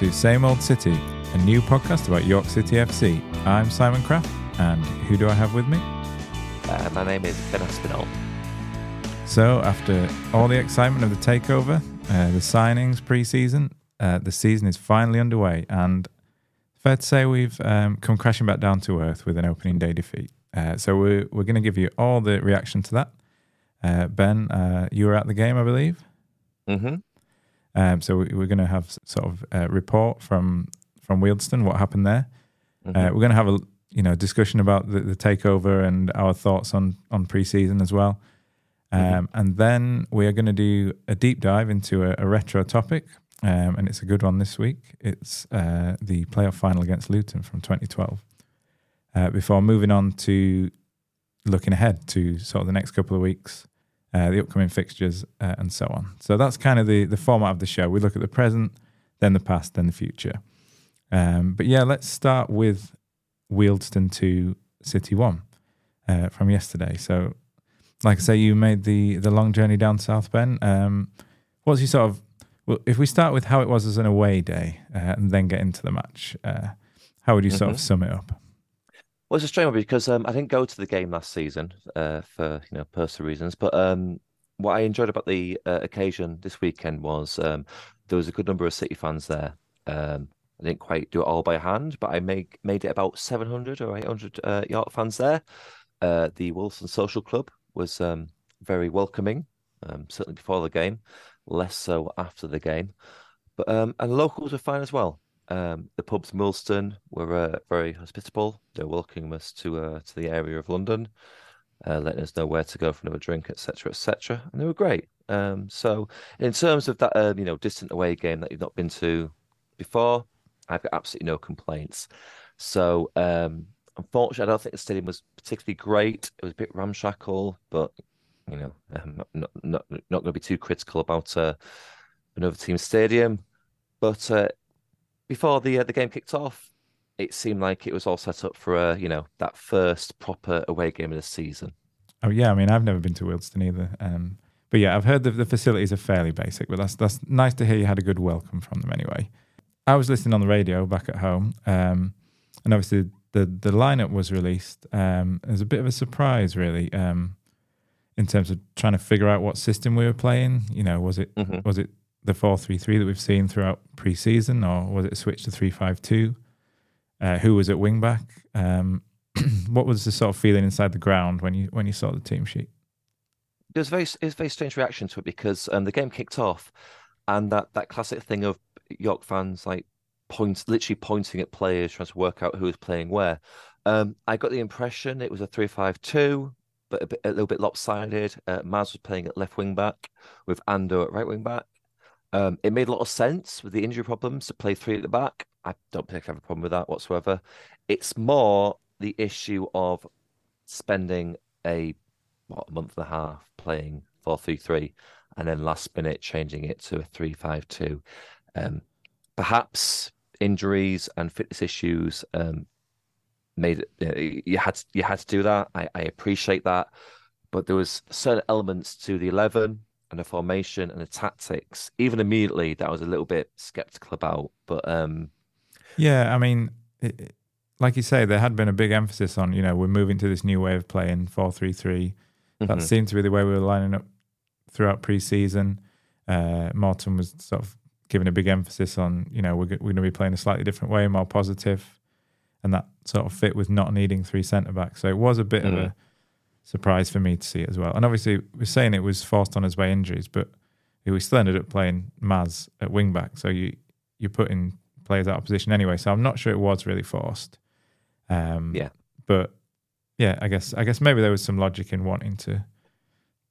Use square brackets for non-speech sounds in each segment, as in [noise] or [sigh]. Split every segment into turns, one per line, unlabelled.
To Same Old City, a new podcast about York City FC. I'm Simon Kraft, and who do I have with me?
Uh, my name is Ben Aspinall.
So, after all the excitement of the takeover, uh, the signings pre season, uh, the season is finally underway, and fair to say we've um, come crashing back down to earth with an opening day defeat. Uh, so, we're, we're going to give you all the reaction to that. Uh, ben, uh, you were at the game, I believe.
Mm-hmm.
Um, so we- we're going to have sort of a report from from Wealdstone, what happened there.
Mm-hmm.
Uh, we're going to have a you know discussion about the, the takeover and our thoughts on on preseason as well. Um,
Mhm.
And then we are going to do a deep dive into a, a retro topic, um, and it's a good one this week. It's uh, the playoff final against Luton from 2012. Uh, before moving on to looking ahead to sort of the next couple of weeks, uh, the upcoming fixtures, uh, and so on. So that's kind of the the format of the show. We look at the present, then the past, then the future. Um, but yeah, let's start with Wealdstone to City One uh, from yesterday. So, like I say, you made the the long journey down South Ben. Um, what's your sort of well, if we start with how it was as an away day uh, and then get into the match, uh, how would you sort of
Mhm.
sum it up?
Well, it's a strange one because um, I didn't go to the game last season uh, for you know personal reasons, but um, what I enjoyed about the uh, occasion this weekend was um, there was a good number of City fans there. Um, I didn't quite do it all by hand, but I made made it about 700 or 800 uh, York fans there. Uh, the Wealdstone Social Club was um, very welcoming, um, certainly before the game, less so after the game. But and locals were fine as well. Um, the pubs in Wealdstone were uh, very hospitable. They were welcoming us to uh, to the area of London, uh, letting us know where to go for another drink, etc., etc. And they were great. Um, so in terms of that, um, you know, distant away game that you've not been to before, I've got absolutely no complaints. So um, unfortunately, I don't think the stadium was particularly great. It was a bit ramshackle, but you know, um, not not not going to be too critical about uh, another team's stadium. But uh, before the uh, the game kicked off, it seemed like it was all set up for uh, you know that first proper away game of the season.
Oh yeah, I mean I've never been to Wealdstone either. Um, but yeah, I've heard that the facilities are fairly basic, but that's that's nice to hear you had a good welcome from them anyway. I was listening on the radio back at home, um, and obviously the the lineup was released. Um, it was a bit of a surprise, really, um, in terms of trying to figure out what system we were playing. You know, was it
Mhm.
was it the four three three that we've seen throughout pre-season, or was it a switch to three five two? Uh, who was at wing back? Um, [clears throat] what was the sort of feeling inside the ground when you when you saw the team sheet?
There was very it was a very strange reaction to it because um, the game kicked off, and that that classic thing of York fans like points literally pointing at players trying to work out who was playing where. Um, I got the impression it was a three-five-two, but a, bit, a little bit lopsided. Uh, Maz was playing at left wing back with Ando at right wing back. Um, it made a lot of sense with the injury problems to play three at the back. I don't think I have a problem with that whatsoever. It's more the issue of spending a what a month and a half playing four three three, and then last minute changing it to a three five two. Um, perhaps injuries and fitness issues um, made it. You, you had to, you had to do that. I, I appreciate that, but there was certain elements to the eleven and the formation and the tactics. Even immediately, that I was a little bit skeptical about. But um,
Yeah, I mean, it, like you say, there had been a big emphasis on you know we're moving to this new way of playing four three three. That
mhm.
seemed to be the way we were lining up throughout pre-season. Uh, Morton was sort of giving a big emphasis on you know we're we're going to be playing a slightly different way, more positive, and that sort of fit with not needing three centre backs. So it was a bit of
Mhm.
a surprise for me to see it as well. And obviously, we're saying it was forced on us by injuries, but we still ended up playing Maz at wing back. So you you're putting players out of position anyway. So I'm not sure it was really forced. Um,
Yeah.
but yeah, I guess I guess maybe there was some logic in wanting to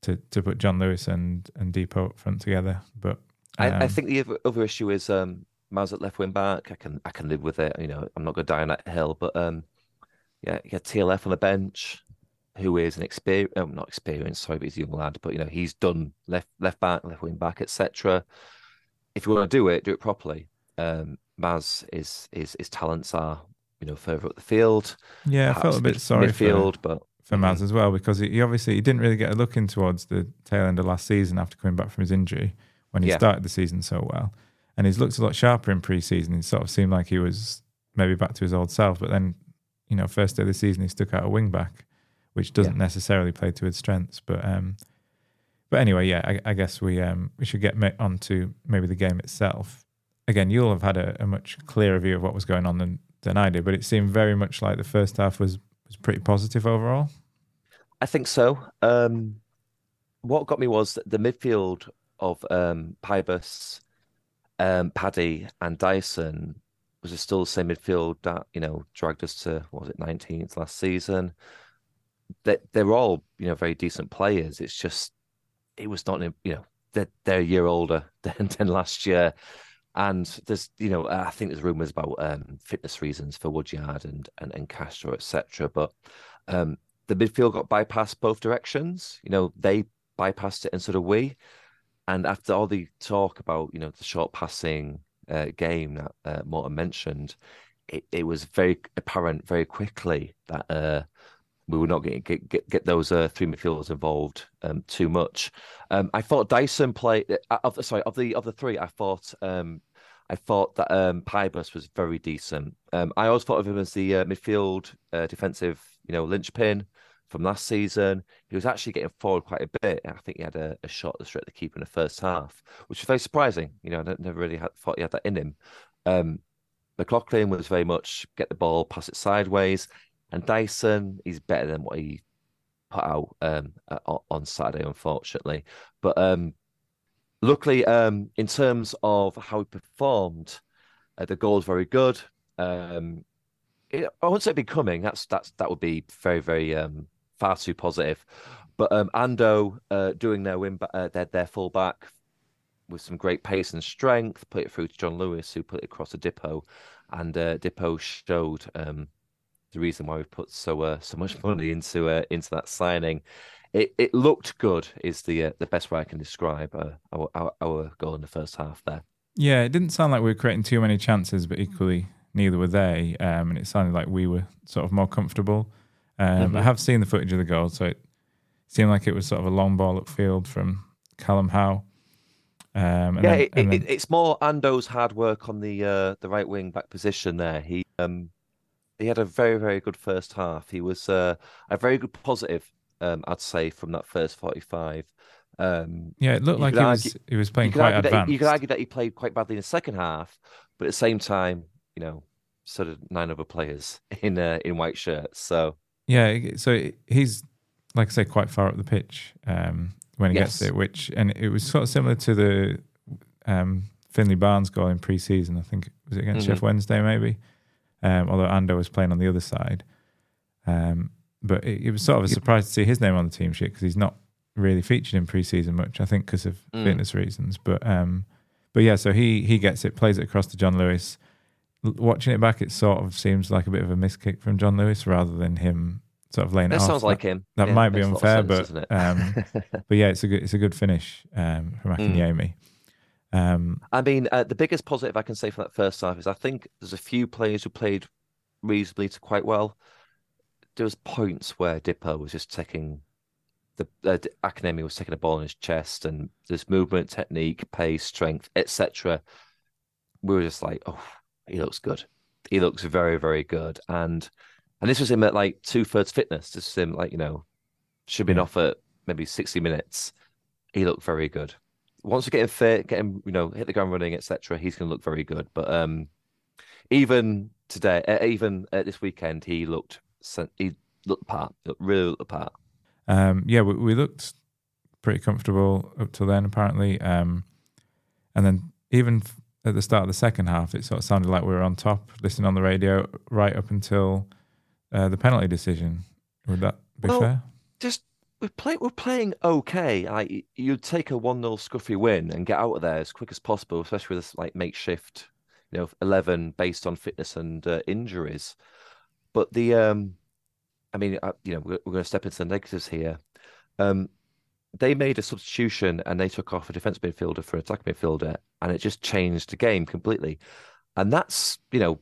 to to put John Lewis and and Dipo up front together. But
I, I
um,
think the other, issue is um Maz at left wing back. I can I can live with it. You know, I'm not going to die on that hill. But um, yeah, you got TLF on the bench, who is an experience, oh, not experienced, sorry, but he's a young lad. But you know, he's done left left back, left wing back, etc. If you want to do it, do it properly. Um, Maz is his his talents are you know further up the field.
yeah, I felt a bit sorry for
midfield, but
for Maz as well because he, he obviously he didn't really get a look in towards the tail end of last season after coming back from his injury when he
Yeah.
started the season so well. and he's looked a lot sharper in pre-season. It sort of seemed like he was maybe back to his old self, but then you know, first day of the season he stuck out a wing back, which doesn't yeah. necessarily play to his strengths. But um, but anyway, yeah, I, I guess we um we should get on to maybe the game itself. Again, you'll have had a, a much clearer view of what was going on than than I did, but it seemed very much like the first half was was pretty positive overall.
I think so. Um, what got me was the midfield of um, Pybus, um, Paddy, and Dyson was it still the same midfield that you know dragged us to what was it 19th last season. They they're all you know very decent players. It's just it was not you know they're they're a year older [laughs] than, than last year, and there's you know I think there's rumours about um, fitness reasons for Woodyard and and, and Castro etc. But um, the midfield got bypassed both directions. You know they bypassed it and sort of we. And after all the talk about you know the short passing uh, game that uh, Morton mentioned, it, it was very apparent very quickly that uh, we were not getting get get, get those uh, three midfielders involved um, too much. Um, I thought Dyson played uh, of the, sorry of the of the three. I thought um, I thought that um, Pybus was very decent. Um, I always thought of him as the uh, midfield uh, defensive, you know, linchpin from last season. He was actually getting forward quite a bit. I think he had a, a shot straight at the keeper in the first half, which was very surprising. You know, I never really had, thought he had that in him. Um, McLaughlin was very much get the ball, pass it sideways, and Dyson is better than what he put out um, on Saturday, unfortunately. But um, luckily, um, in terms of how he performed, uh, the goal was very good. Um, it, I wouldn't say becoming. That's that's that would be very very um, far too positive. But um, Ando uh, doing their win, uh, their their fullback with some great pace and strength, put it through to John Lewis, who put it across the Dipo, and uh, Dipo showed um, the reason why we put so uh, so much money into uh, into that signing. It it looked good is the uh, the best way I can describe uh, our, our, our goal in the first half there.
Yeah, it didn't sound like we were creating too many chances, but equally neither were they, um, and it sounded like we were sort of more comfortable. Um, mm-hmm. I have seen the footage of the goal, so it seemed like it was sort of a long ball upfield from Callum Howe.
Um, yeah, then, it, then... it, it's more Ando's hard work on the uh, the right wing back position there. He um, he had a very very good first half. He was uh, a very good positive, um, I'd say, from that first forty five. Um,
yeah, it looked like he argue, was he was playing quite advanced.
He, you could argue that he played quite badly in the second half, but at the same time, you know, sort of nine other players [laughs] in uh, in white shirts. So
yeah, so he's like I say, quite far up the pitch um, when he yes. gets it. Which and it was sort of similar to the um, Finley Barnes goal in pre-season. I think was it against mm-hmm. Sheff Wednesday maybe. Um, although Ando was playing on the other side, um, but it, it, was sort of a surprise to see his name on the team sheet because he's not really featured in pre-season much. I think because of mm. fitness reasons. But um, but yeah, so he he gets it, plays it across to John Lewis watching it back, it sort of seems like a bit of a miskick from John Lewis rather than him sort of laying
that
it
sounds
off.
like him.
That yeah, might be unfair, sense, but um, [laughs] but yeah, it's a good it's a good finish um, from. Akinyemi.
Mm. Um, I mean, uh, the biggest positive I can say from that first half is I think there's a few players who played reasonably to quite well. There was points where Dipo was just taking the uh, was taking a ball in his chest, and this movement, technique, pace, strength, etc. We were just like, oh, he looks good. He looks very, very good. And and this was him at like two thirds fitness. This was him like, you know, should have been yeah. off at maybe 60 minutes. He looked very good. Once we get him fit, get him, you know, hit the ground running, etc., he's gonna look very good. But um even today, uh, even at this weekend, he looked he looked apart. Looked really looked apart.
Um, yeah, we, we, looked pretty comfortable up till then, apparently. Um, and then even at the start of the second half, it sort of sounded like we were on top, listening on the radio right up until uh, the penalty decision. Would that be well, fair?
Just we're playing we're playing okay. Like you'd take a one 0 scuffy win and get out of there as quick as possible, especially with this like makeshift, you know, eleven based on fitness and uh, injuries. But the um, I mean, uh, you know, we're, we're going to step into the negatives here. Um, they made a substitution and they took off a defense midfielder for an attack midfielder, and it just changed the game completely. And that's you know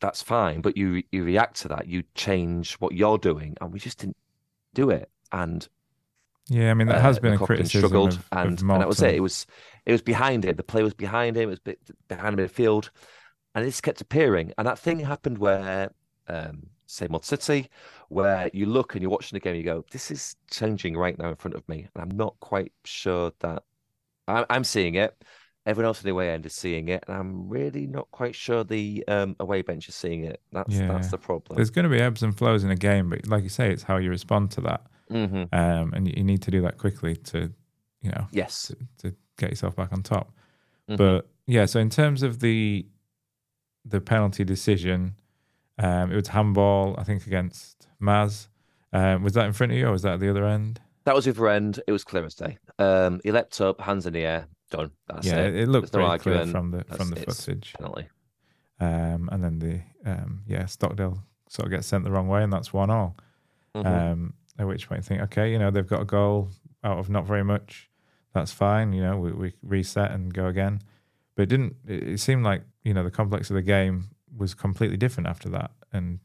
that's fine, but you you react to that, you change what you're doing, and we just didn't do it. And
Yeah, I mean that has uh, been a criticism struggled, of,
and,
of
and that was it. It was it was behind him. The play was behind him. It was behind him midfield, and it just kept appearing. And that thing happened where, um, same old City, where you look and you're watching the game, you go, "This is changing right now in front of me," and I'm not quite sure that I, I'm seeing it. Everyone else in the away end is seeing it, and I'm really not quite sure the um, away bench is seeing it. That's yeah. that's the problem.
There's going to be ebbs and flows in a game, but like you say, it's how you respond to that,
mm-hmm.
um, and you, you, need to do that quickly to, you know,
yes,
to, to get yourself back on top. Mm-hmm. But yeah, so in terms of the the penalty decision, um, it was handball, I think, against Maz. Um, was that in front of you, or was that at the other end?
That was the other end. It was clear as day. Um, he leapt up, hands in the air, done. That's
yeah,
it.
it looked There's pretty clear from the That's, from the footage.
Penalty.
Um, and then the um, yeah Stockdale sort of gets sent the wrong way, and that's one all. Mm-hmm. Um, at which point you think, okay, you know they've got a goal out of not very much. That's fine. You know we, we reset and go again. But it didn't. It seemed like you know the complex of the game was completely different after that, and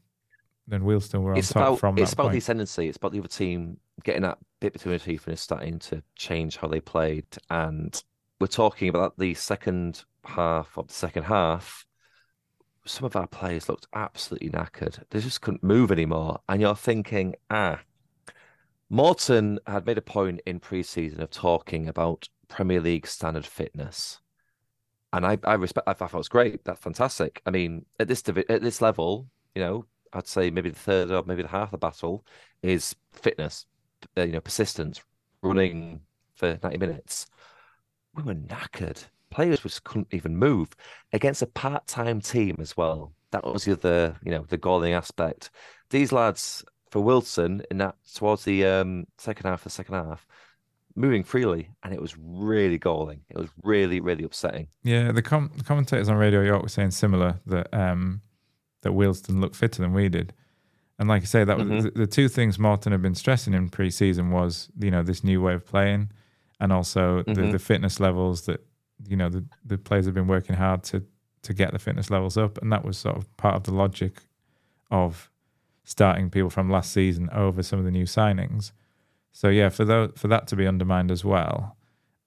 then Wealdstone were on
it's
top
about,
from
It's
about
point. the ascendancy. It's about the other team getting that bit between the teeth and starting to change how they played. And we're talking about the second half of the second half. Some of our players looked absolutely knackered. They just couldn't move anymore. And you're thinking, ah, Morton had made a point in pre-season of talking about Premier League standard fitness and I, I respect. I thought it was great. That's fantastic. I mean, at this at this level, you know, I'd say maybe the third or maybe the half of the battle is fitness, uh, you know, persistence, running for ninety minutes. We were knackered. Players just couldn't even move against a part-time team as well. That was the other, you know, the galling aspect. These lads for Wealdstone in that towards the um, second half, the second half, moving freely, and it was really galling. It was really, really upsetting.
Yeah, the, com- the commentators on Radio York were saying similar that um, that Wealdstone looked fitter than we did. And like I say, that mm-hmm. was the, the, two things Morton had been stressing in pre-season was you know this new way of playing, and also mm-hmm. the, the fitness levels that you know the, the players have been working hard to to get the fitness levels up, and that was sort of part of the logic of starting people from last season over some of the new signings. So yeah, for those, for that to be undermined as well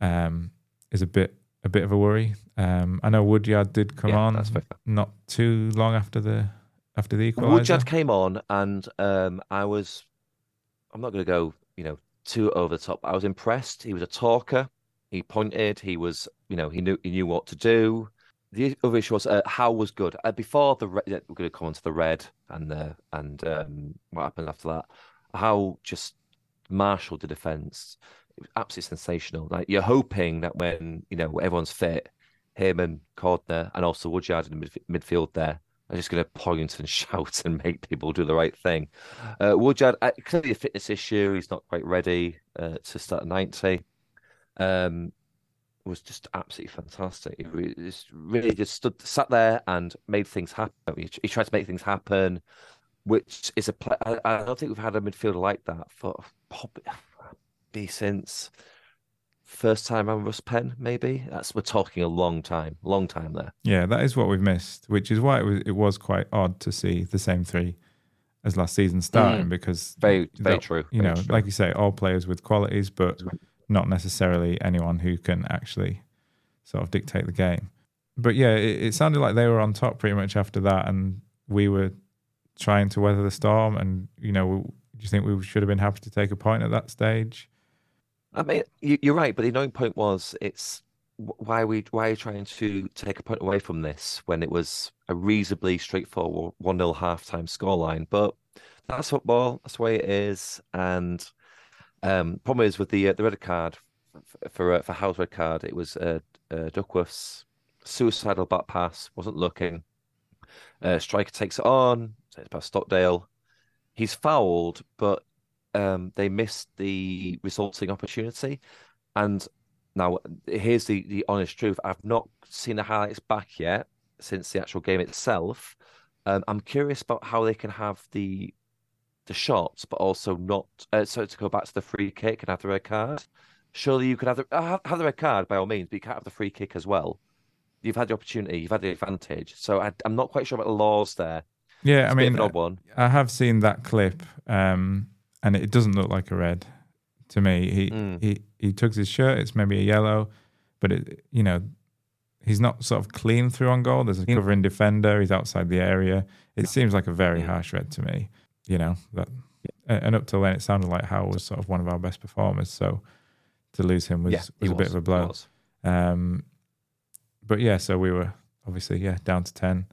um, is a bit a bit of a worry. Um, I know Woodyard did come yeah, on not too long after the after the equaliser.
Woodyard came on, and um, I was I'm not going to go you know too over the top. I was impressed. He was a talker. He pointed. He was you know he knew he knew what to do. The other issue was uh, how was good uh, before the we're going to come on to the red and the and um, what happened after that. How just marshalled the defense. It was absolutely sensational. Like you're hoping that when you know everyone's fit, him and Cordner and also Woodyard in the midfield there are just going to point and [laughs] shout and make people do the right thing. Uh, Woodyard uh, clearly a fitness issue. He's not quite ready uh, to start ninety. Um, was just absolutely fantastic. He just really just stood, sat there and made things happen. He, he tried to make things happen which is a play. I, I, don't think we've had a midfielder like that for probably [sighs] since first time on Russ Penn. Maybe that's we're talking a long time, long time there.
Yeah, that is what we've missed, which is why it was it was quite odd to see the same three as last season starting mm. because
very very true.
You
very
know,
true.
like you say, all players with qualities, but not necessarily anyone who can actually sort of dictate the game. But yeah, it, it sounded like they were on top pretty much after that, and we were trying to weather the storm? And you know, do you think we should have been happy to take a point at that stage?
I mean, you're right, but the annoying point was it's why are we why are you trying to take a point away from this when it was a reasonably straightforward one 0 halftime scoreline? But that's football. That's the way it is. And um, problem is with the uh, the red card for for, uh, for red card, it was uh, uh, Duckworth's suicidal back pass wasn't looking. Uh, striker takes it on, it's past Stockdale. He's fouled, but um, they missed the resulting opportunity. And now here's the the honest truth: I've not seen the highlights back yet since the actual game itself. Um, I'm curious about how they can have the the shots, but also not. Uh, so to go back to the free kick and have the red card. Surely you could have the uh, have the red card by all means, but you can't have the free kick as well. You've had the opportunity, you've had the advantage. So I, am not quite sure about the laws there.
Yeah, it's I mean, odd one. I have seen that clip, um, and it doesn't look like a red to me. He mm. he he tugs his shirt. It's maybe a yellow, but it you know he's not sort of clean through on goal. There's a covering defender. He's outside the area. It seems like a very harsh red to me. You know that, and up till then, it sounded like Howe was sort of one of our best performers. So to lose him was, yeah, was a was. bit of a blow. Um, but yeah, so we were obviously yeah down to ten.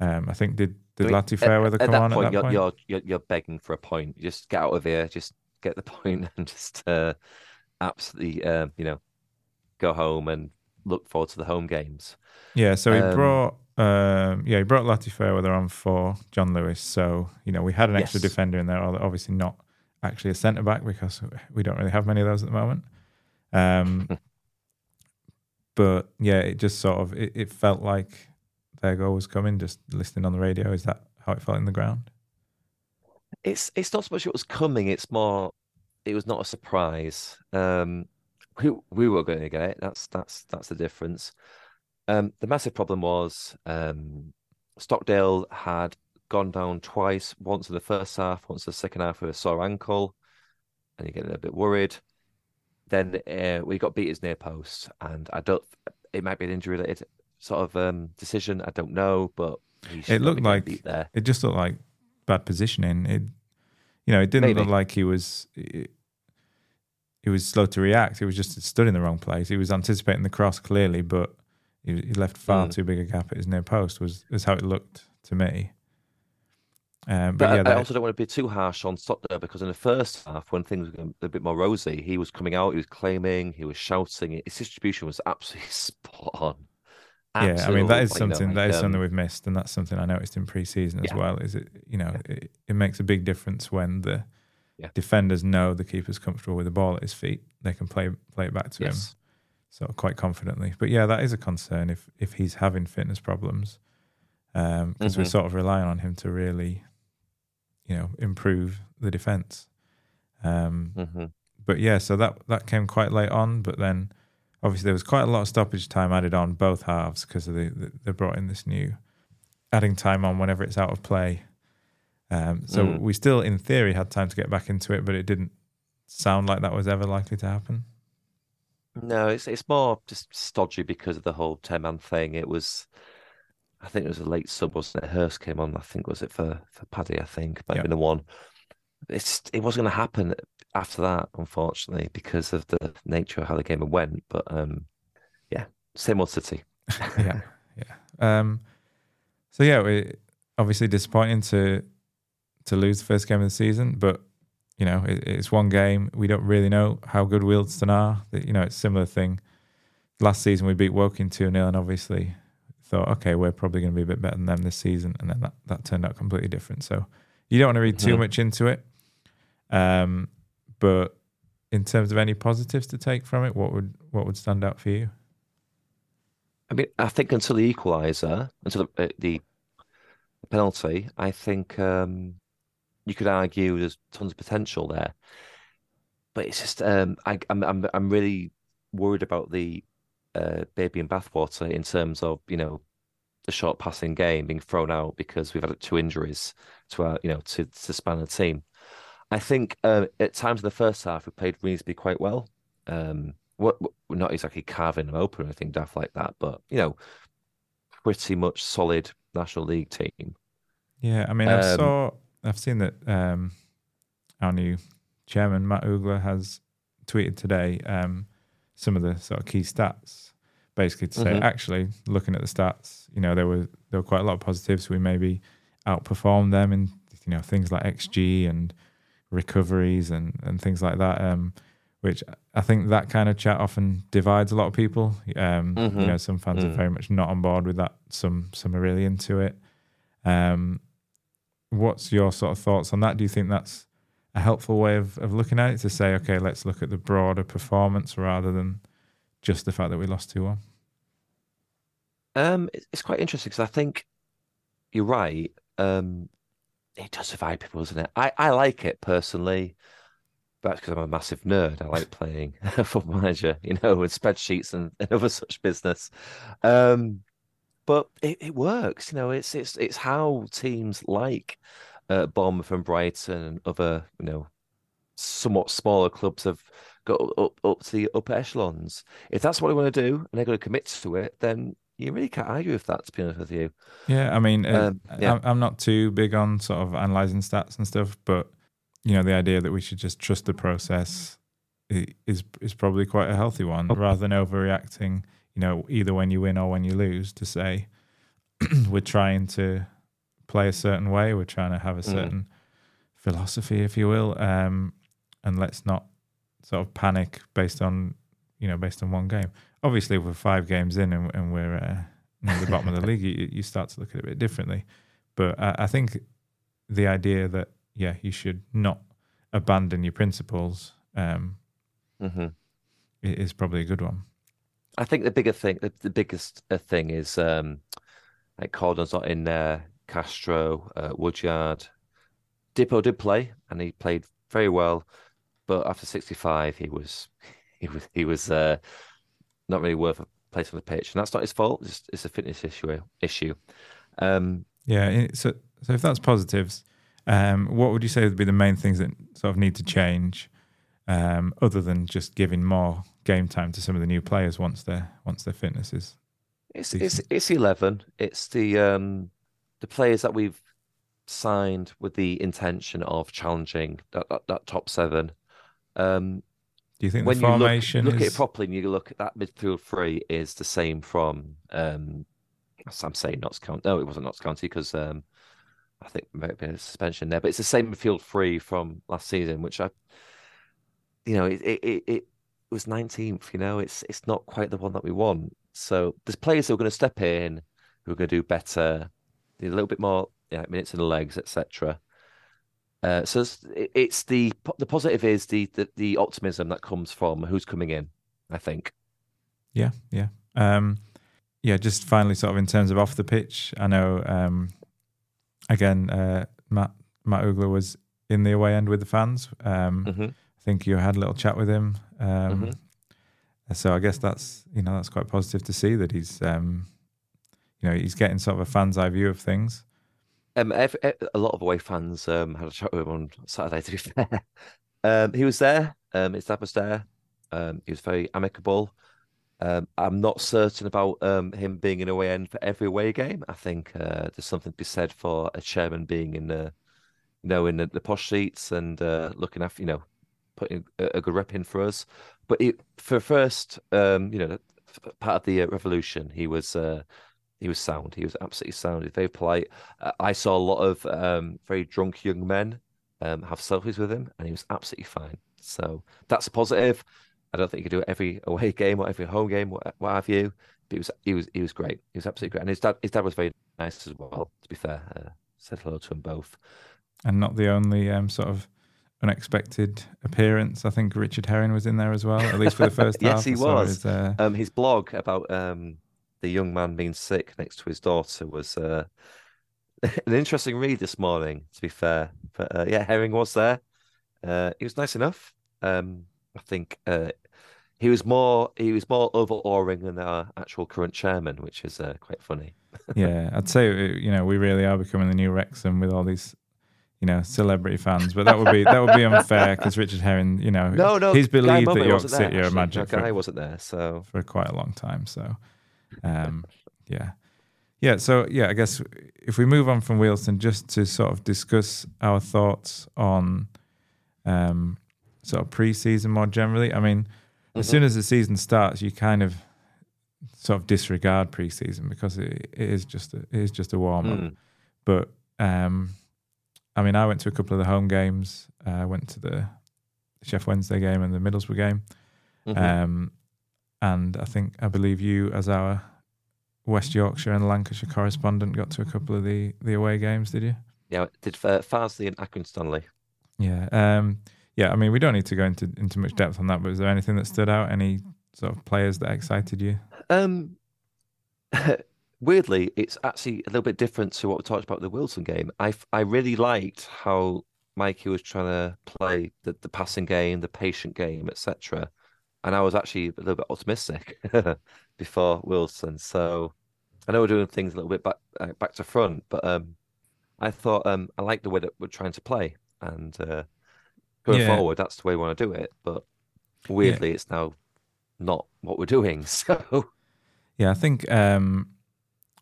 Um, I think did did I mean, Lati Fairweather come on
point,
at that
you're,
point?
You're, you're you're begging for a point. Just get out of here. Just get the [laughs] point and just uh, absolutely uh, you know go home and look forward to the home games.
Yeah, so he um, brought um, yeah he brought Lati Fairweather on for John Lewis. So you know we had an extra yes. defender in there, obviously not actually a centre back because we don't really have many of those at the moment. Um, [laughs] but yeah, it just sort of it, it felt like their goal was coming. Just listening on the radio, is that how it felt in the ground?
It's it's not so much it was coming. It's more it was not a surprise. Um, we we were going to get it. That's that's that's the difference. Um, the massive problem was um, Stockdale had gone down twice. Once in the first half, once in the second half with a sore ankle, and you're getting a bit worried. Then uh, we got beat as near post, and I don't. It might be an injury related sort of um, decision. I don't know, but
it looked like it just looked like bad positioning. It, you know, it didn't Maybe. look like he was. It, he was slow to react. He was just stood in the wrong place. He was anticipating the cross clearly, but he, he left far mm. too big a gap at his near post. Was is how it looked to me.
Um, but, but yeah, I, that... I also don't want to be too harsh on Stockdale because in the first half, when things were a bit more rosy, he was coming out, he was claiming, he was shouting. His distribution was absolutely [laughs] spot on.
Absolutely. Yeah, I mean that is something like, that is um, something we've missed, and that's something I noticed in pre-season as yeah. well. Is it you know yeah. it, it, makes a big difference when the defenders know the keeper's comfortable with the ball at his feet. They can play play it back to yes. him, sort of quite confidently. But yeah, that is a concern if if he's having fitness problems, because um, mm-hmm. we're sort of relying on him to really you know improve the defense. Um, mm-hmm. But yeah, so that that came quite late on. But then obviously there was quite a lot of stoppage time added on both halves because of the, the they brought in this new adding time on whenever it's out of play. Um, so mm. we still, in theory, had time to get back into it, but it didn't sound like that was ever likely to happen.
No, it's it's more just stodgy because of the whole ten man thing. It was I think it was a late sub, wasn't it? Hurst came on, I think, was it for, for Paddy, I think, might yep. have been the one. It's it wasn't going to happen after that, unfortunately, because of the nature of how the game went. But um, yeah, same old city. [laughs]
yeah, yeah. Um, so yeah, we obviously disappointing to to lose the first game of the season, but you know it, it's one game. We don't really know how good Wealdstone are. You know, it's a similar thing. Last season we beat Woking two 0 and obviously thought, okay, we're probably going to be a bit better than them this season, and then that, that turned out completely different. So you don't want to read too mm-hmm. much into it. Um, but in terms of any positives to take from it, what would what would stand out for you?
I mean, I think until the equaliser, until the, uh, the penalty, I think um, you could argue there's tons of potential there. But it's just um, I, I'm I'm I'm really worried about the uh, baby in bathwater in terms of you know the short passing game being thrown out because we've had two injuries to our you know to, to span the team. I think uh, at times in the first half we played reasonably quite well. Um, we're, we're not exactly carving them open or anything daft like that, but you know, pretty much solid National League team.
Yeah, I mean, I um, saw, I've seen that um, our new chairman Matt Uggla has tweeted today um, some of the sort of key stats, basically to say, mm-hmm. actually, looking at the stats, you know, there were there were quite a lot of positives. We maybe outperformed them in you know things like xG and recoveries and and things like that. Um, which I think that kind of chat often divides a lot of people. Um, mm-hmm. You know, some fans mm. are very much not on board with that. Some some are really into it. Um, what's your sort of thoughts on that? Do you think that's a helpful way of, of looking at it to say, okay, let's look at the broader performance rather than just the fact that we lost 2 1?
Um, it's quite interesting because I think you're right. Um, it does divide people, doesn't it? I, I like it personally, that's because I'm a massive nerd. I like playing [laughs] Football Manager, you know, with spreadsheets and, [laughs] and other such business. Um, but it, it works, you know. It's it's it's how teams like uh, Bournemouth and Brighton and other, you know, somewhat smaller clubs have got up up to the upper echelons. If that's what they want to do and they're going to commit to it, then you really can't argue with that. To be honest with you,
yeah. I mean, um, yeah. I'm not too big on sort of analyzing stats and stuff, but you know, the idea that we should just trust the process is is probably quite a healthy one, rather than overreacting. You know, either when you win or when you lose, to say [clears throat] we're trying to play a certain way, we're trying to have a mm. certain mm. philosophy, if you will, um, and let's not sort of panic based on you know based on one game. Obviously, we're five games in and, and we're uh, near the bottom of the [laughs] league, you, you, start to look at it a bit differently. But I, I think the idea that yeah, you should not abandon your principles um, mm-hmm. is probably a good one.
I think the bigger thing, the, the biggest uh, thing is um, like Cordner's not in there. Castro, uh, Woodyard, Dipo did play, and he played very well. But after 65, he was [laughs] he was he was uh, not really worth a place on the pitch, and that's not his fault. It's, it's a fitness issue. Issue. Um,
yeah. So so if that's positives, um, what would you say would be the main things that sort of need to change, um, other than just giving more game time to some of the new players once their once their fitness is?
It's it's it's eleven. It's the um the players that we've signed with the intention of challenging that that, that top seven. Um,
Do you think when the formation
you look,
is...
at it properly and you look at that midfield three is the same from um, I'm saying Notts County. No, it wasn't Notts County because um, I think there might have been a suspension there, but it's the same midfield three from last season, which I, you know, it it, it was 19th. You know, it's it's not quite the one that we want. So there's players who are going to step in, who are going to do better, a little bit more yeah, minutes in the legs, etc. Uh, so it's, it's, the the positive is the, the, the optimism that comes from who's coming in. I think.
Yeah, yeah, um, yeah. Just finally, sort of in terms of off the pitch, I know um, again, uh, Matt Matt Uggla was in the away end with the fans. Um, mm-hmm. I think you had a little chat with him. Um, mm-hmm. So I guess that's you know that's quite positive to see that he's um, you know he's getting sort of a fan's eye view of things.
Um, every, a lot of away fans um, had a chat with him on Saturday. To be [laughs] fair, um, he was there. Um, his dad was there. Um, he was very amicable. Um, I'm not certain about um, him being in away end for every away game. I think uh, there's something to be said for a chairman being in the, you know, in the, the posh seats and uh, looking after, you know, putting a, good rep in for us. But it, for first, um, you know, part of the uh, revolution, he was uh, he was sound. He was absolutely sound. He's very polite. Uh, I saw a lot of um, very drunk young men um, have selfies with him, and he was absolutely fine. So that's a positive. I don't think he could do it every away [laughs] game or every home game, what, what have you. But he was he was he was great. He was absolutely great, and his dad his dad was very nice as well. To be fair, uh, said hello to them both.
And not the only um, sort of unexpected appearance. I think Richard Herring was in there as well, at least for the [laughs] first
yes,
half.
Yes, he was. His, uh... um, his blog about um, the young man being sick next to his daughter was uh, [laughs] an interesting read this morning. To be fair, but uh, yeah, Herring was there. Uh, he was nice enough. Um, I think uh, he was more he was more overawing than our actual current chairman, which is uh, quite funny. [laughs]
yeah, I'd say you know we really are becoming the new Wrexham with all these you know celebrity fans, but that would be that would be unfair because Richard Herring, you know,
no, no,
he's believed that York City are magic.
Guy for, wasn't there, so
for quite a long time. So, [laughs] um, yeah, yeah. So yeah, I guess if we move on from Wealdstone, just to sort of discuss our thoughts on um, sort of pre-season more generally. I mean as soon as the season starts, you kind of sort of disregard preseason because it, it is just a, it is just a warm up. Mm. But um, I mean, I went to a couple of the home games. Uh, I went to the Sheff Wednesday game and the Middlesbrough game, mm-hmm. um, and I think I believe you, as our West Yorkshire and Lancashire correspondent, got to a couple of the the away games. Did you?
Yeah, did uh, Farsley and Accrington Stanley.
Yeah. Um, yeah, I mean, we don't need to go into into much depth on that, but is there anything that stood out? Any sort of players that excited you?
Um, [laughs] weirdly, it's actually a little bit different to what we talked about the Wealdstone game. I I really liked how Mikey was trying to play the, the passing game, the patient game, etc. And I was actually a little bit optimistic [laughs] before Wealdstone. So I know we're doing things a little bit back uh, back to front, but um, I thought um, I liked the way that we're trying to play, and uh, going
Yeah.
forward, that's the way we want to do it. But weirdly, it's now not what we're doing. [laughs] So
Yeah, I think um,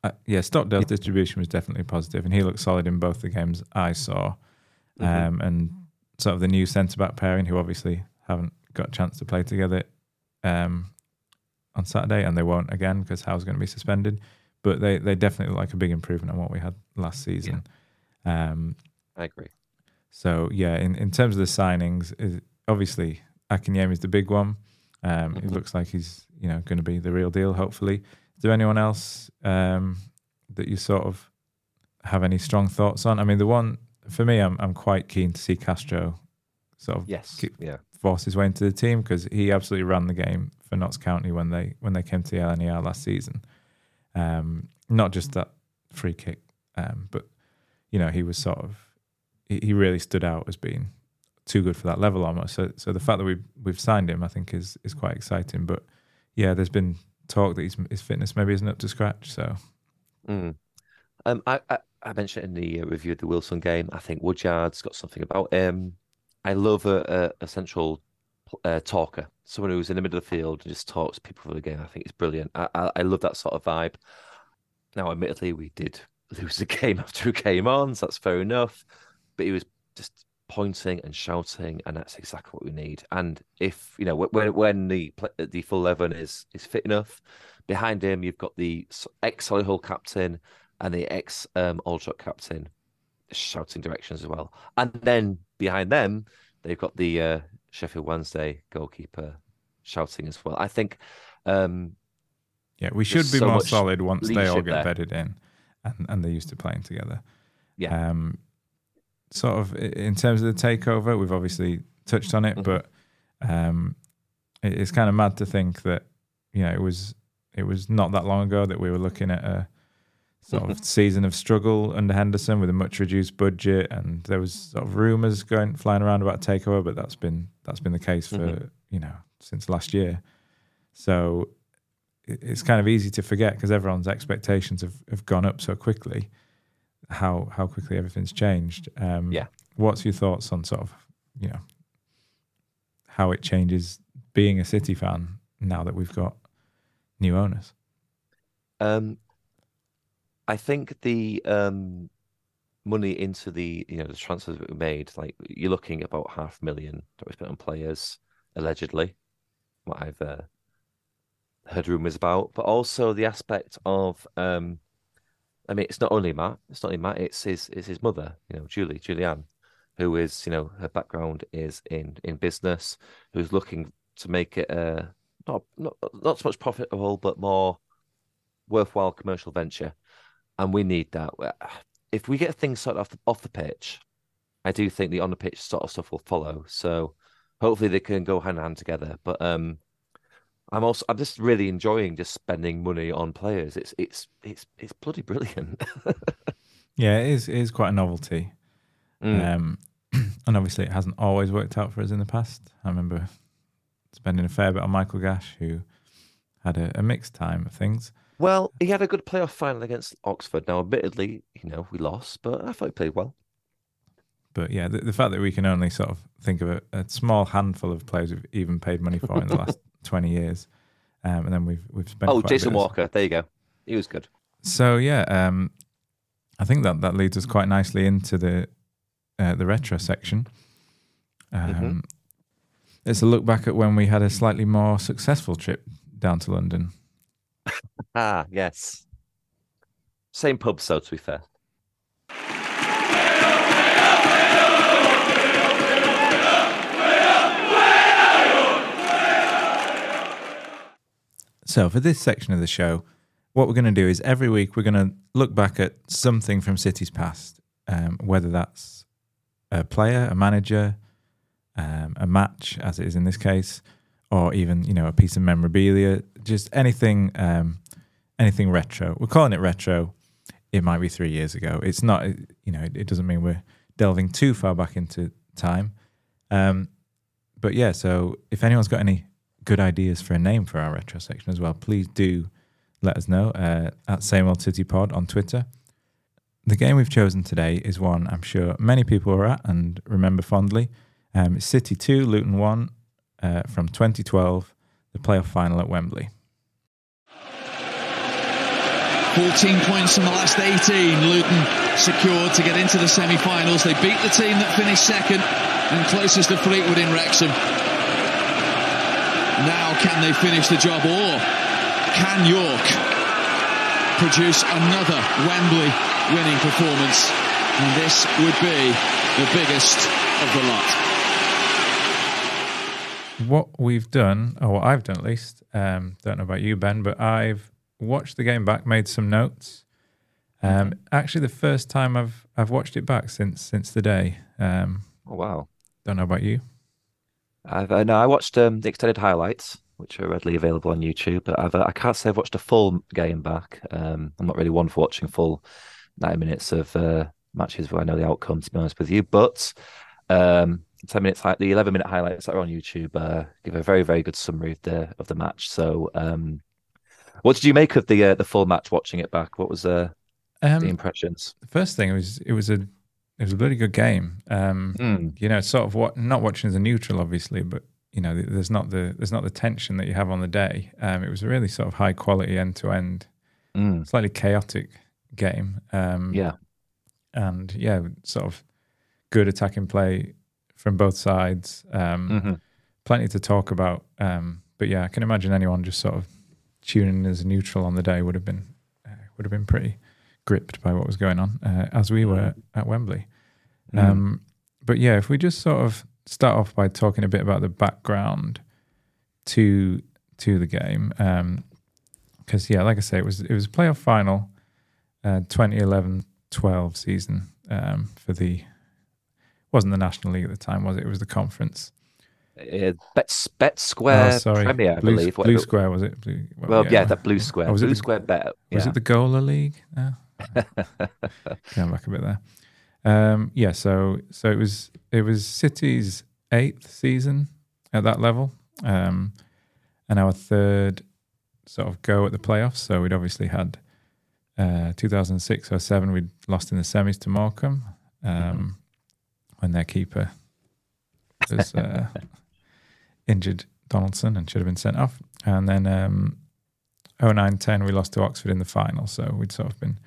uh, yeah, Stockdale's distribution was definitely positive, and he looked solid in both the games I saw.
Mhm.
Um, and sort of the new centre back pairing, who obviously haven't got a chance to play together um, on Saturday, and they won't again because Howe's going to be suspended. But they they definitely look like a big improvement on what we had last season. Um,
I agree.
so yeah, in, in terms of the signings, is obviously Akinyemi is the big one. Um, It
Mhm.
looks like he's you know going to be the real deal. Hopefully, there anyone else um, that you sort of have any strong thoughts on? I mean, the one for me, I'm I'm quite keen to see Castro sort of
Yes.
Keep-
Yeah.
force his way into the team because he absolutely ran the game for Notts County when they when they came to the LNER last season. Um, not just that free kick, um, but you know he was sort of he, he really stood out as being too good for that level almost. So so the fact that we've we've signed him, I think is is quite exciting. But yeah, there's been talk that his fitness maybe isn't up to scratch. So
Mm. Um, I, I I mentioned in the uh, review of the Wealdstone game. I think Woodyard's got something about him. I love a, a, a central uh, talker, someone who's in the middle of the field and just talks people for the game. I think it's brilliant. I, I I love that sort of vibe. Now, admittedly, we did lose the [laughs] game after he came on, so that's fair enough. But he was just pointing and shouting, and that's exactly what we need. And if you know when when the the full eleven is is fit enough, behind him you've got the ex Solihull captain and the ex um, Aldrop captain shouting directions as well. And then behind them they've got the uh, Sheffield Wednesday goalkeeper shouting as well. I think um,
yeah, we should be
so
more solid once they all get
there.
bedded in, and and they're used to playing together.
Yeah.
Um, sort of in terms of the takeover, we've obviously touched on it,
Mhm.
but um, it, it's kind of mad to think that you know it was it was not that long ago that we were looking at a sort of [laughs] season of struggle under Henderson with a much reduced budget, and there was sort of rumours going flying around about a takeover, but that's been that's been the case for
Mhm.
you know since last year. So it- it's kind of easy to forget because everyone's expectations have, have gone up so quickly. How how quickly everything's changed. Um,
Yeah.
What's your thoughts on sort of you know how it changes being a City fan now that we've got new owners?
Um, I think the um, money into the you know the transfers that we made, like you're looking at about half a million that we spent on players allegedly, what I've uh, heard rumors about, but also the aspect of um, I mean, it's not only Matt, it's not only Matt, it's his it's his mother, you know, Julie, Julianne, who is you know her background is in in business, who's looking to make it uh not not not so much profitable, but more worthwhile commercial venture, and we need that. If we get things sorted off the, off the pitch, I do think the on the pitch sort of stuff will follow. So hopefully they can go hand in hand together. But um, I'm also I'm just really enjoying just spending money on players. It's it's it's it's bloody brilliant. [laughs]
Yeah, it is it is quite a novelty.
Mm.
Um, [clears throat] and obviously, it hasn't always worked out for us in the past. I remember spending a fair bit on Michael Gash, who had a, a mixed time of things.
Well, he had a good playoff final against Oxford. Now, admittedly, you know we lost, but I thought he played well.
But yeah, the, the fact that we can only sort of think of a, a small handful of players we've even paid money for in the last [laughs] twenty years, um, and then we've we've spent.
Oh, Jason Walker, there you go. He was good.
So yeah, um, I think that that leads us quite nicely into the uh, the retro section. Um,
Mhm.
It's a look back at when we had a slightly more successful trip down to London. [laughs]
Ah, yes. Same pub, so to be fair.
So for this section of the show, what we're going to do is every week we're going to look back at something from City's past, um, whether that's a player, a manager, um, a match, as it is in this case, or even you know a piece of memorabilia, just anything, um, anything retro. We're calling it retro. It might be three years ago. It's not, you know, it, doesn't mean we're delving too far back into time. Um, but yeah, so if anyone's got any good ideas for a name for our retro section as well, please do let us know uh, at Same Old City Pod on Twitter. The game we've chosen today is one I'm sure many people are at and remember fondly, Um, City 2, Luton 1 uh, from 2012, the playoff final at Wembley.
14 points from the last 18. Luton secured to get into the semi finals. They beat the team that finished second and closest to Fleetwood in Wrexham. Now, can they finish the job or can York produce another Wembley winning performance? And this would be the biggest of the lot.
What we've done, or what I've done at least, um, don't know about you, Ben, but I've watched the game back, made some notes. Um, actually, the first time I've I've watched it back since since the day. Um,
Oh wow.
don't know about you.
I've uh, no, I watched um, the extended highlights, which are readily available on YouTube. But I've uh, I can't say I've watched a full game back. Um, I'm not really one for watching full 90 minutes of uh, matches where I know the outcome. To be honest with you, but um, 10 minutes, the 11 minute highlights that are on YouTube uh, give a very very good summary of the of the match. So, um, what did you make of the uh, the full match? Watching it back, what was uh, the
Um,
impressions?
the first thing was it was a it was a bloody good game. Um,
Mm,
you know, sort of what not watching as a neutral, obviously, but you know, there's not the there's not the tension that you have on the day. Um, it was a really sort of high quality end to end, slightly chaotic game. Um,
yeah,
and yeah, sort of good attacking play from both sides. Um,
mhm.
Plenty to talk about. Um, but yeah, I can imagine anyone just sort of tuning in as a neutral on the day would have been uh, would have been pretty gripped by what was going on, uh, as we were at Wembley.
Mm.
Um, but yeah, if we just sort of start off by talking a bit about the background to to the game, because yeah, like I say, it was it was a playoff final, uh, 2011-12 season um, for the wasn't the National League at the time, was it? It was the conference.
Uh, Bet Bet Square
oh, sorry,
Premier, I
Blue,
believe.
Blue
whatever-
Square was it? Blue,
Well, yeah, that Blue Square.
Oh, was it
Blue
the-
Square Bet.
Was it the Gola League? No. [laughs] Going back a bit there. Um, yeah, so so it was it was City's eighth season at that level, um, and our third sort of go at the playoffs. So we'd obviously had uh, 2006 or seven. We'd lost in the semis to Morecambe um, when their keeper was uh, [laughs] injured, Donaldson, and should have been sent off. And then um, 09-10 we lost to Oxford in the final. So we'd sort of been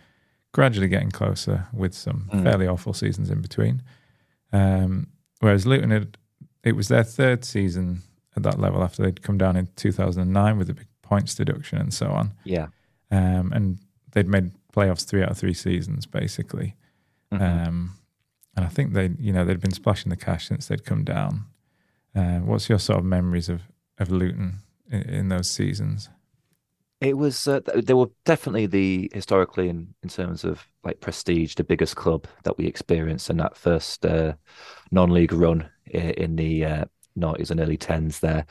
gradually getting closer with some
Mm.
fairly awful seasons in between. Um, whereas Luton had, it was their third season at that level after they'd come down in 2009 with a big points deduction and so on.
Yeah.
Um, and they'd made playoffs three out of three seasons basically.
Mhm.
Um, and I think they, you know, they'd been splashing the cash since they'd come down. Uh, what's your sort of memories of of Luton in, in those seasons?
It was. Uh, th- they were definitely the historically, in in terms of like prestige, the biggest club that we experienced in that first uh, non-league run in, the uh, noughties and early tens. There,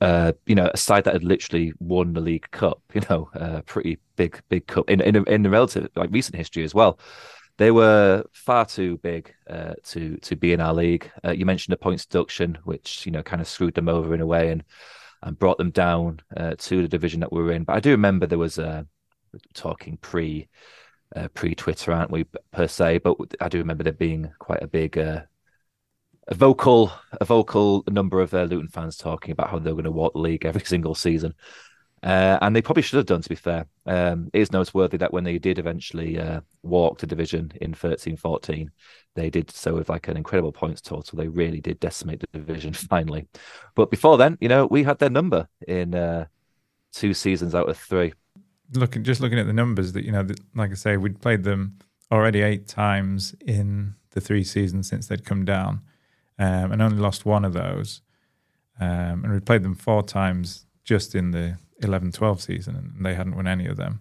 uh, you know, a side that had literally won the League Cup. [laughs] You know, a pretty big, big cup in in in the relative like recent history as well. They were far too big uh, to to be in our league. Uh, you mentioned the points deduction, which you know kind of screwed them over in a way, and and brought them down uh, to the division that we were in. But I do remember there was a talking pre uh, pre Twitter, aren't we per se? But I do remember there being quite a big uh, a vocal a vocal number of uh, Luton fans talking about how they're going to walk the league every [laughs] single season. Uh, and they probably should have done, to be fair. Um, it is noteworthy that when they did eventually uh, walk the division in 13 14, they did so with like an incredible points total. They really did decimate the division [laughs] finally. But before then, you know, we had their number in uh, two seasons out of three.
looking just looking at the numbers that you know that, like i say we'd played them already eight times in the three seasons since they'd come down um, and only lost one of those um, and we'd played them four times just in the 11-12 season and they hadn't won any of them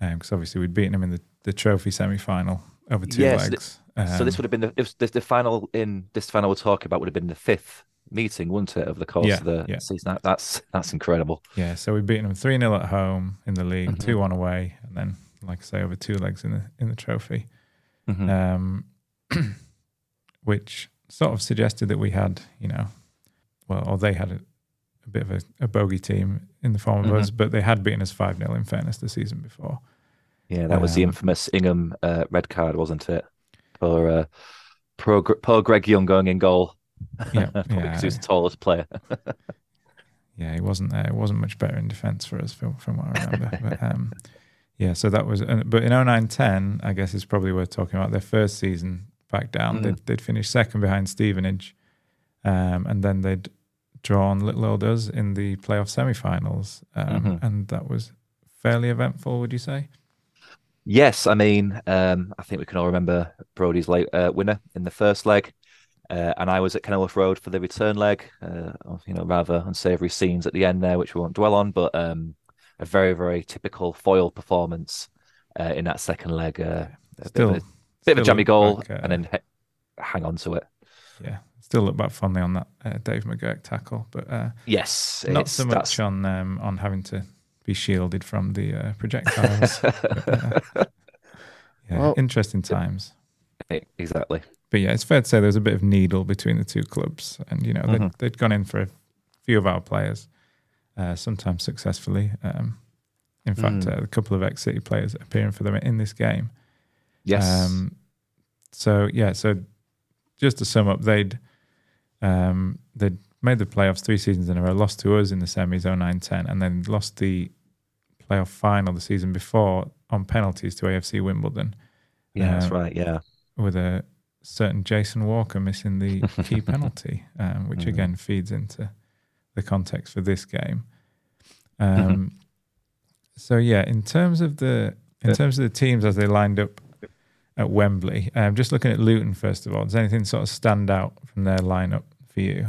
because obviously we'd beaten them in the, the trophy semi-final over two
Yes,
legs
so this
Um,
would have been the, the, the final in this final we're talking about would have been the fifth meeting, wouldn't it, over the course
Yeah,
of the
yeah.
season? That, that's that's incredible.
Yeah, so we'd beaten them three 0 at home in the league,
Mhm.
two one away, and then, like I say, over two legs in the in the trophy,
Mhm.
um, [clears throat] which sort of suggested that we had, you know, well, or they had a, a bit of a, a bogey team in the form of
Mhm.
us, but they had beaten us five 0 in fairness the season before.
Yeah, that was the
Um,
infamous Ingham uh, red card, wasn't it? For uh, poor, poor Greg Young going in goal.
Yeah, [laughs]
Probably
yeah.
because he was the tallest player. [laughs]
yeah, he wasn't there. It wasn't much better in defence for us from from what I remember. [laughs] but um, yeah, so that was. uh, But in 09-10, I guess it's probably worth talking about their first season back down.
Mm.
They'd, they'd finished second behind Stevenage, um, and then they'd drawn Little Old Us in the playoff semi-finals, um,
Mhm.
and that was fairly eventful. Would you say?
Yes, I mean, um, I think we can all remember Brodie's late uh, winner in the first leg, uh, and I was at Kenilworth Road for the return leg. Uh, you know, rather unsavoury scenes at the end there, which we won't dwell on, but um, a very, very typical foil performance uh, in that second leg. Uh, a
Still,
bit of a, bit of a jammy goal,
uh,
and then he- hang on to it.
yeah, still look back fondly on that uh, Dave McGurk tackle, but uh,
Yes,
not
it's-
so
that's-
much on um, on having to be shielded from the uh, projectiles. But, uh, [laughs] yeah,
Well-
interesting times.
exactly.
But yeah, it's fair to say there was a bit of needle between the two clubs, and you know they'd,
Mhm.
they'd gone in for a few of our players, uh, sometimes successfully. Um, in fact,
Mm.
uh, a couple of ex City players appearing for them in this game.
Yes.
Um, so yeah, so just to sum up, they'd um, they'd made the playoffs three seasons in a row, lost to us in the semis 09-10, and then lost the playoff final the season before on penalties to AFC Wimbledon
yeah, that's
uh,
right. Yeah.
with a certain Jason Walker missing the key [laughs] penalty, um, which
Mhm.
again feeds into the context for this game. Um, So yeah, in terms of the in terms of the teams as they lined up at Wembley, um, just looking at Luton first of all, does anything sort of stand out from their lineup for you?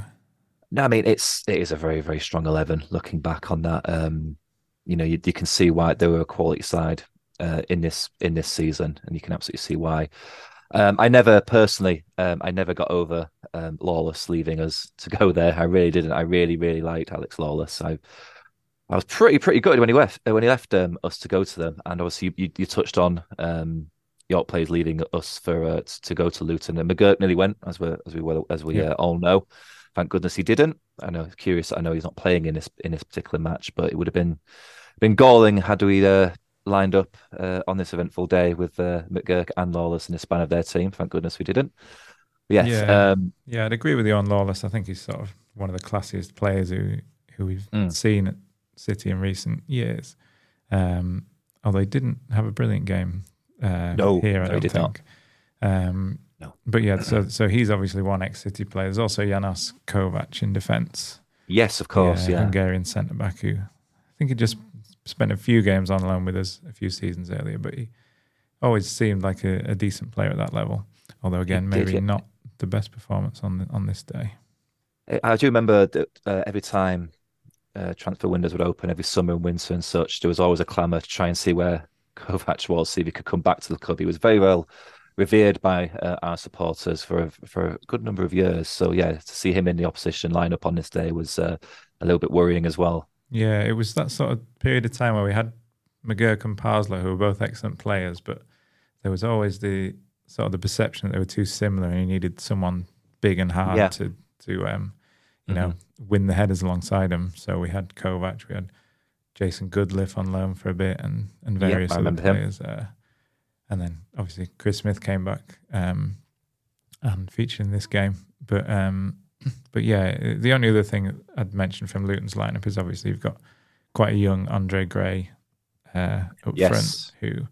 No, I mean it's it is a very very strong eleven. Looking back on that, um, you know you, you can see why they were a quality side uh, in this in this season, and you can absolutely see why. Um, I never personally, um, I never got over um, Lawless leaving us to go there. I really didn't. I really really liked Alex Lawless. I I was pretty pretty good when he left when he left um, us to go to them, and obviously you, you touched on um, York players leading us for uh, to go to Luton, and McGurk nearly went as we as we well as we
Yeah.
uh, all know. Thank goodness he didn't. I know, curious. I know he's not playing in this in this particular match, but it would have been been galling had we uh, lined up uh, on this eventful day with uh, McGurk and Lawless in the span of their team. Thank goodness we didn't. Yes,
Yeah.
um,
Yeah, I'd agree with you on Lawless. I think he's sort of one of the classiest players who who we've
Mm.
seen at City in recent years. Um, although he didn't have a brilliant game uh,
No,
here, I
no,
don't
did not.
think. Um,
No.
But yeah, so so he's obviously one ex-City player. There's also Janos Kovac in defence.
yes, of course,
the
yeah.
Hungarian centre back who I think he just spent a few games on loan with us a few seasons earlier, but he always seemed like a, a decent player at that level. Although again,
did,
maybe
yeah.
not the best performance on the, on this day.
I do remember that uh, every time uh, transfer windows would open, every summer and winter and such, there was always a clamour to try and see where Kovac was, see if he could come back to the club. He was very well revered by uh, our supporters for a, for a good number of years. So yeah, to see him in the opposition lineup on this day was uh, a little bit worrying as well.
Yeah, it was that sort of period of time where we had McGurk and Parslow, who were both excellent players, but there was always the sort of the perception that they were too similar, and you needed someone big and hard
Yeah.
to to um, you know win the headers alongside him. So we had Kovac, we had Jason Goodliff on loan for a bit, and and various other players. Uh, and then obviously Chris Smith came back um, and featured in this game, but. Um, [clears throat] but yeah, the only other thing I'd mention from Luton's lineup is obviously you've got quite a young Andre Gray uh, up
Yes.
front, who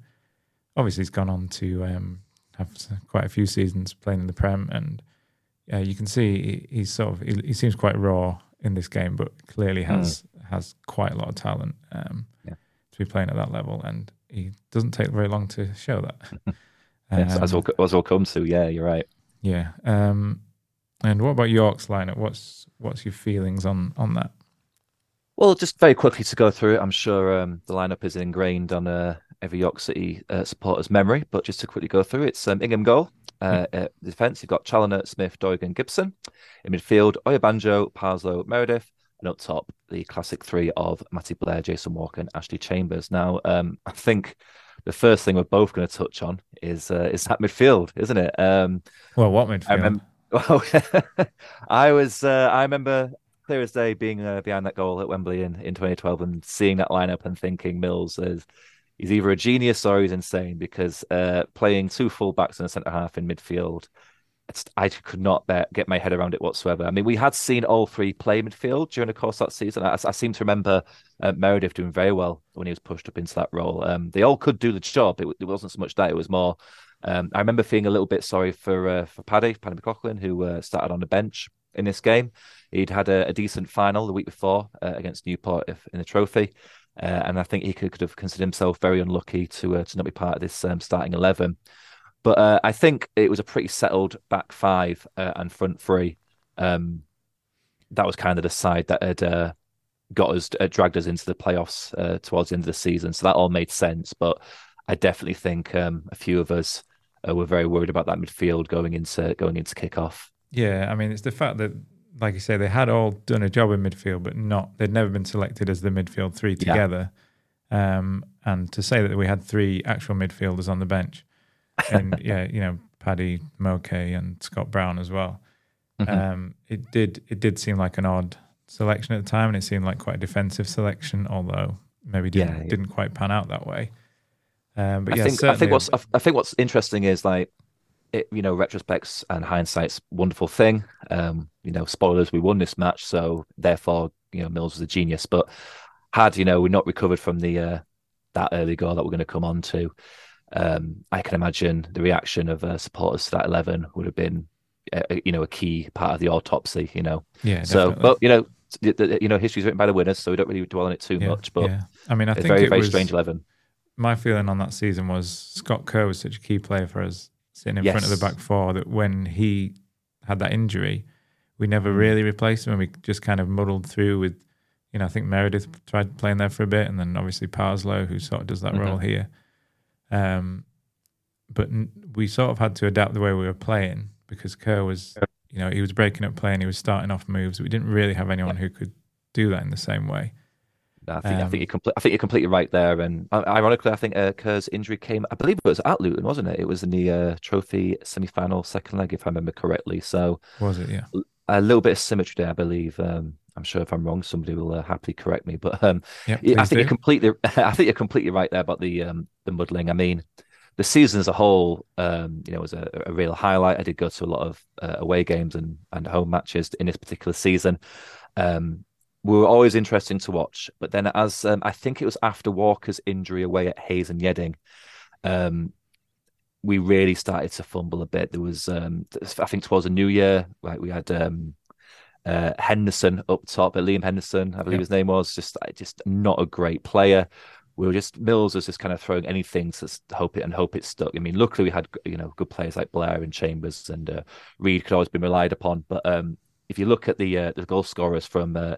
obviously has gone on to um, have quite a few seasons playing in the Prem, and uh, you can see he, he's sort of he, he seems quite raw in this game, but clearly has has quite a lot of talent um,
Yeah.
to be playing at that level, and he doesn't take very long to show that. [laughs]
Yes, as
Um,
we'll as we'll come to. Yeah, you're right.
yeah. Um, and what about York's lineup? What's what's your feelings on on that?
Well, just very quickly to go through it, I'm sure um, the lineup is ingrained on uh, every York City uh, supporter's memory, but just to quickly go through, it's um, Ingham goal. Uh, at defence, you've got Challinor, Smith, Doig and, Gibson. In midfield, Oyebanjo, Parslow, Meredith. And up top, the classic three of Matty Blair, Jason Walker, and Ashley Chambers. Now, um, [laughs] I think the first thing we're both going to touch on is uh, is that midfield, isn't it? Um,
Well, what midfield?
I remember. [laughs] Well, [laughs] I was. Uh, I remember clear as day being uh, behind that goal at Wembley in, in 2012 and seeing that lineup and thinking Mills is he's either a genius or he's insane because uh, playing two full backs and a centre half in midfield I could not get my head around it whatsoever. I mean, we had seen all three play midfield during the course of that season. I, I seem to remember uh, Meredith doing very well when he was pushed up into that role. Um, they all could do the job. It, it, wasn't so much that; it was more. Um, I remember feeling a little bit sorry for uh, for Paddy, Paddy McLaughlin, who uh, started on the bench in this game. He'd had a, a decent final the week before uh, against Newport in the trophy. Uh, and I think he could, could, have considered himself very unlucky to uh, to not be part of this um, starting eleven. But uh, I think it was a pretty settled back five uh, and front three. Um, that was kind of the side that had uh, got us, uh, dragged us into the playoffs uh, towards the end of the season. So that all made sense. But I definitely think um, a few of us uh, were very worried about that midfield going into going into kickoff.
Yeah, I mean, it's the fact that, like you say, they had all done a job in midfield, but not they'd never been selected as the midfield three together. Yeah. Um, and to say that we had three actual midfielders on the bench and [laughs] yeah, you know, Paddy Moke and Scott Brown as well. Mm-hmm. Um, it did it did seem like an odd selection at the time, and it seemed like quite a defensive selection, although maybe didn't yeah, yeah. didn't quite pan out that way. Um, but
I
yeah,
think I think what's I think what's interesting is like it, you know, retrospects and hindsight's wonderful thing. Um, you know, spoilers, we won this match, so therefore, you know, Mills was a genius. But had you know we not recovered from the uh, that early goal that we're going to come on to, um, I can imagine the reaction of uh, supporters to that eleven would have been, uh, you know, a key part of the autopsy. You know,
yeah.
So, definitely. but you know, the, the, you know, history's written by the winners, so we don't really dwell on it too
yeah,
much. But
yeah. I mean, I think
very
it
very
was,
strange eleven.
My feeling on that season was Scott Kerr was such a key player for us sitting in yes. front of the back four that when he had that injury, we never mm. really replaced him, and we just kind of muddled through with. You know, I think Meredith tried playing there for a bit, and then obviously Parslow, who sort of does that mm-hmm. role here. Um, but we sort of had to adapt the way we were playing because Kerr was, you know, he was breaking up play and he was starting off moves. We didn't really have anyone who could do that in the same way.
I think um, I think you're complete, I think you're completely right there. And uh, ironically, I think uh, Kerr's injury came. I believe it was at Luton, wasn't it? It was in the uh, trophy semi-final second leg, if I remember correctly. So
was it? Yeah,
a little bit of symmetry there, I believe. Um, I'm sure if I'm wrong, somebody will uh, happily correct me. But um,
yep,
I think
do.
you're completely. [laughs] I think you're completely right there about the um, the muddling. I mean, the season as a whole, um, you know, was a, a, real highlight. I did go to a lot of uh, away games and, and home matches in this particular season. Um, we were always interesting to watch. But then, as um, I think it was after Walker's injury away at Hayes and Yeading, um, we really started to fumble a bit. There was, um, I think, towards a New Year, like we had um, uh, Henderson up top, uh, Liam Henderson, I believe his name was, just just not a great player we were just Mills was just kind of throwing anything to hope it and hope it stuck. I mean, luckily we had you know good players like Blair and Chambers and uh, Reid could always be relied upon. But um, if you look at the uh, the goal scorers from uh,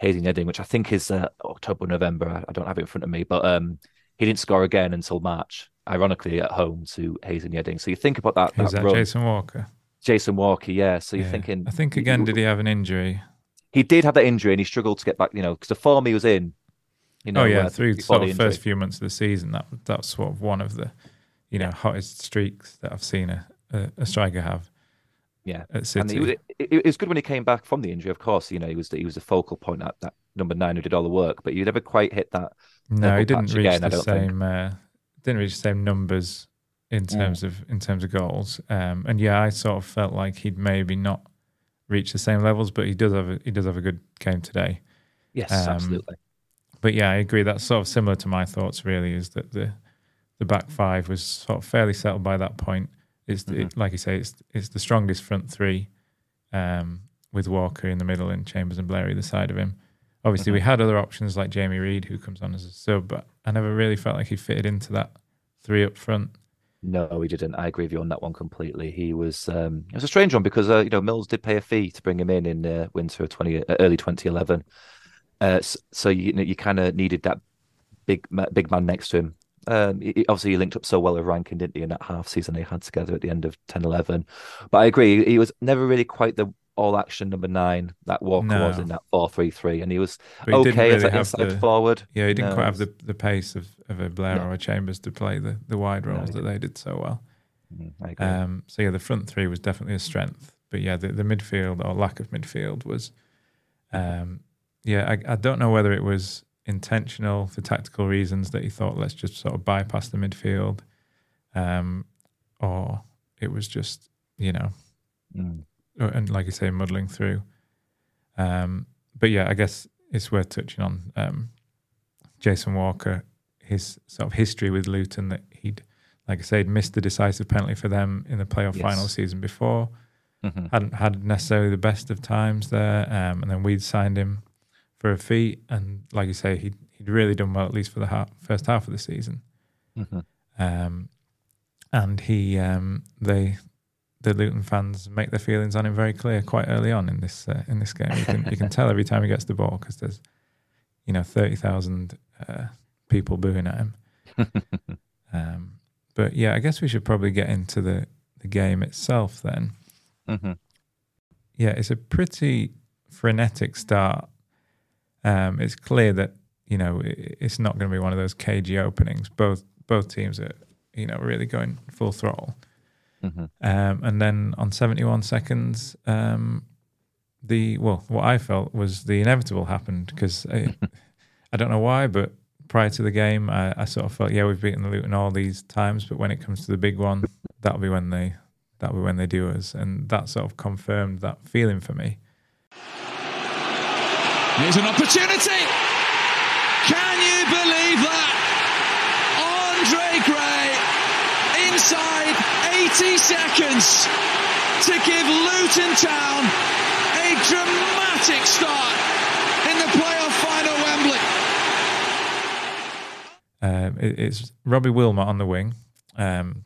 Hayes and which I think is uh, October November, I don't have it in front of me, but um, he didn't score again until March. Ironically, at home to Hayes and Yeading. So you think about that.
Is that,
that
Jason Walker?
Jason Walker, yeah. So you're yeah. thinking.
I think again, did he have an injury?
He did have that injury, and he struggled to get back. You know, because the form he was in
you know, oh yeah, through sort of first few months of the season, that that's sort of one of the, you know, hottest streaks that I've seen a, a, a striker have.
Yeah,
at City. And
it, it, it, was good when he came back from the injury. Of course, you know he was the, he was the focal point at that number nine who did all the work, but you never quite hit that.
No, he didn't reach again, the same. Uh, didn't reach the same numbers in mm. terms mm. of in terms of goals. Um, and yeah, I sort of felt like he'd maybe not reach the same levels, but he does have a, he does have a good game today.
Yes, um, absolutely
but yeah, I agree. That's sort of similar to my thoughts. Really, is that the the back five was sort of fairly settled by that point. It's mm-hmm. it, like you say, it's it's the strongest front three, um, with Walker in the middle and Chambers and Blair either side of him. Obviously, mm-hmm. we had other options like Jamie Reid, who comes on as a sub, but I never really felt like he fitted into that three up front.
No, he didn't. I agree with you on that one completely. He was um, it was a strange one because uh, you know Mills did pay a fee to bring him in in uh, winter of twenty uh, early twenty eleven. Uh, so you you kind of needed that big big man next to him. Um, he, obviously, he linked up so well with Rankine, didn't he, in that half season they had together at the end of 10 11. But I agree, he was never really quite the all action number nine that Walker no. was in that 4 3 3. And he was he okay really as an inside the, forward.
Yeah, he didn't no. quite have the, the pace of, of a Blair no. or a Chambers to play the, the wide roles that they did so well.
Mm,
um, so, yeah, the front three was definitely a strength. But yeah, the, the midfield or lack of midfield was. Um, yeah, I, I don't know whether it was intentional for tactical reasons that he thought let's just sort of bypass the midfield, um, or it was just you know
Mm.
And like you say, muddling through. Um, but yeah, I guess it's worth touching on um, Jason Walker, his sort of history with Luton that he'd, like I said, missed the decisive penalty for them in the playoff
Yes.
final season before.
Mhm.
Hadn't had necessarily the best of times there, um, and then we'd signed him for a fee, and like you say, he'd he'd really done well at least for the first half of the season.
Mhm.
Um, and he, um, they, the Luton fans make their feelings on him very clear quite early on in this uh, in this game. You can you can tell every time he gets the ball because there's, you know, thirty thousand uh, people booing at him. [laughs] Um, but yeah, I guess we should probably get into the the game itself then.
Mhm.
Yeah, it's a pretty frenetic start. Um, it's clear that you know i- it's not going to be one of those cagey openings. Both both teams are you know really going full throttle.
Mhm.
Um, and then on 71 seconds, um, the well, what I felt was the inevitable happened because I, [laughs] I don't know why, but prior to the game, I, I sort of felt, yeah, we've beaten the Luton all these times, but when it comes to the big one, that'll be when they that'll be when they do us, and that sort of confirmed that feeling for me.
Here's an opportunity. Can you believe that? Andre Gray inside 80 seconds to give Luton Town a dramatic start in the playoff final Wembley.
Um, it, it's Robbie Willmott on the wing, um,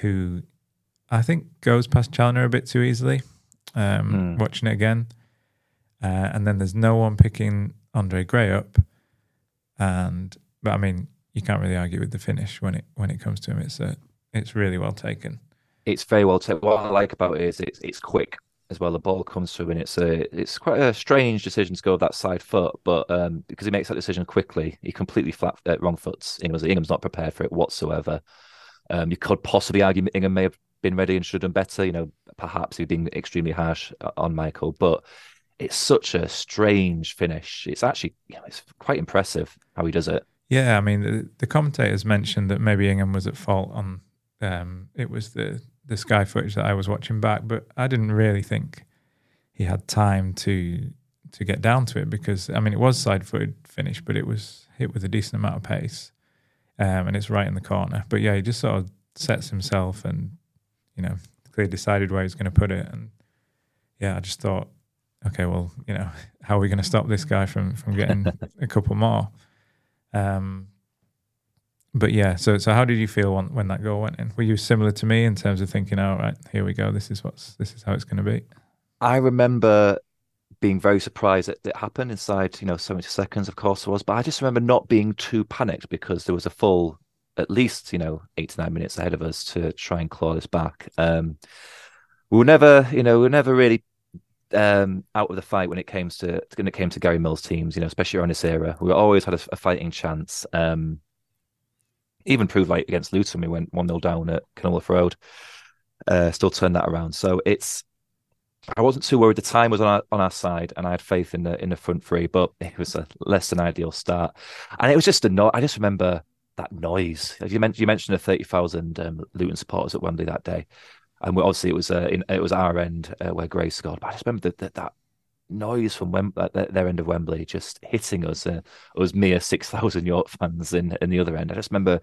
who I think goes past Challinor a bit too easily. Um,
Hmm.
Watching it again, uh, and then there's no one picking Andre Gray up, and but I mean you can't really argue with the finish when it when it comes to him. It's a it's really well taken.
It's very well taken. What I like about it is it's it's quick as well. The ball comes through, and it's a it's quite a strange decision to go with that side foot, but um, because he makes that decision quickly, he completely flat uh, wrong foots. Ingham's, Ingham's not prepared for it whatsoever. Um, you could possibly argue Ingham may have been ready and should have done better. You know, perhaps he'd been extremely harsh uh, on Michael, but it's such a strange finish. It's actually you know, it's quite impressive how he does it.
Yeah, I mean the, the commentators mentioned that maybe Ingham was at fault on um, it was the the sky footage that I was watching back, but I didn't really think he had time to to get down to it because I mean it was side footed finish, but it was hit with a decent amount of pace, um, and it's right in the corner. But yeah, he just sort of sets himself and you know clearly decided where he's going to put it, and yeah, I just thought, okay, well, you know, [laughs] how are we going to stop this guy from from getting [laughs] a couple more? Um, but yeah, so so how did you feel when, when that goal went in? Were you similar to me in terms of thinking, "Oh right, here we go. This is what's this is how it's going to be."
I remember being very surprised that it happened inside, you know, 70 seconds, of course it was, but I just remember not being too panicked because there was a full, at least, you know, eight to nine minutes ahead of us to try and claw this back. Um, we were never, you know, we were never really um, out of the fight when it came to when it came to Gary Mills teams, you know, especially around this era. We always had a, a fighting chance. Um, even proved like against Luton, we went one 0 down at Kenilworth Road. Uh, still turned that around. So it's I wasn't too worried. The time was on our on our side, and I had faith in the in the front three. But it was a less than ideal start, and it was just a no. I just remember that noise. You mentioned you mentioned the thirty thousand um, Luton supporters at Wembley that day, and obviously it was uh, in, it was our end uh, where Gray scored. But I just remember that that, that noise from Wem- their, end of Wembley just hitting us. Uh, us mere six thousand York fans in in the other end. I just remember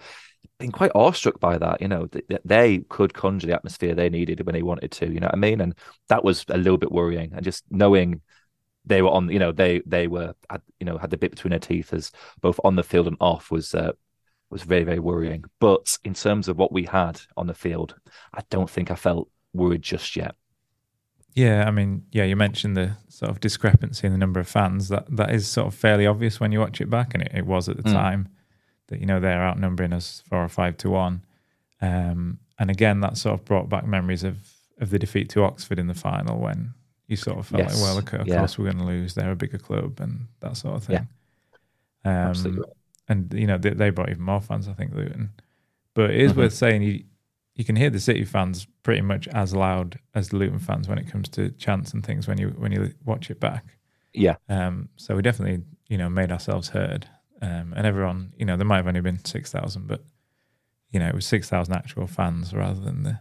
being quite awestruck by that. You know, that they could conjure the atmosphere they needed when they wanted to. You know what I mean? And that was a little bit worrying. And just knowing they were on, you know, they they were, had, you know, had the bit between their teeth as both on the field and off was uh, was very very worrying. But in terms of what we had on the field, I don't think I felt worried just yet.
Yeah, I mean, yeah, you mentioned the sort of discrepancy in the number of fans. That that is sort of fairly obvious when you watch it back, and it, it was at the
Mm.
time that you know they're outnumbering us four or five to one. Um, and again, that sort of brought back memories of of the defeat to Oxford in the final when you sort of felt
Yes,
like, well, okay, of
yeah.
course we're going to lose. They're a bigger club and that sort of
Yeah.
thing. Um,
Absolutely.
and you know they, they brought even more fans, I think, Luton. But it is
Mhm.
worth saying you you can hear the City fans pretty much as loud as the Luton fans when it comes to chants and things when you when you watch it back.
Yeah.
Um, so we definitely you know made ourselves heard, um, and everyone you know there might have only been six thousand, but you know it was six thousand actual fans rather than the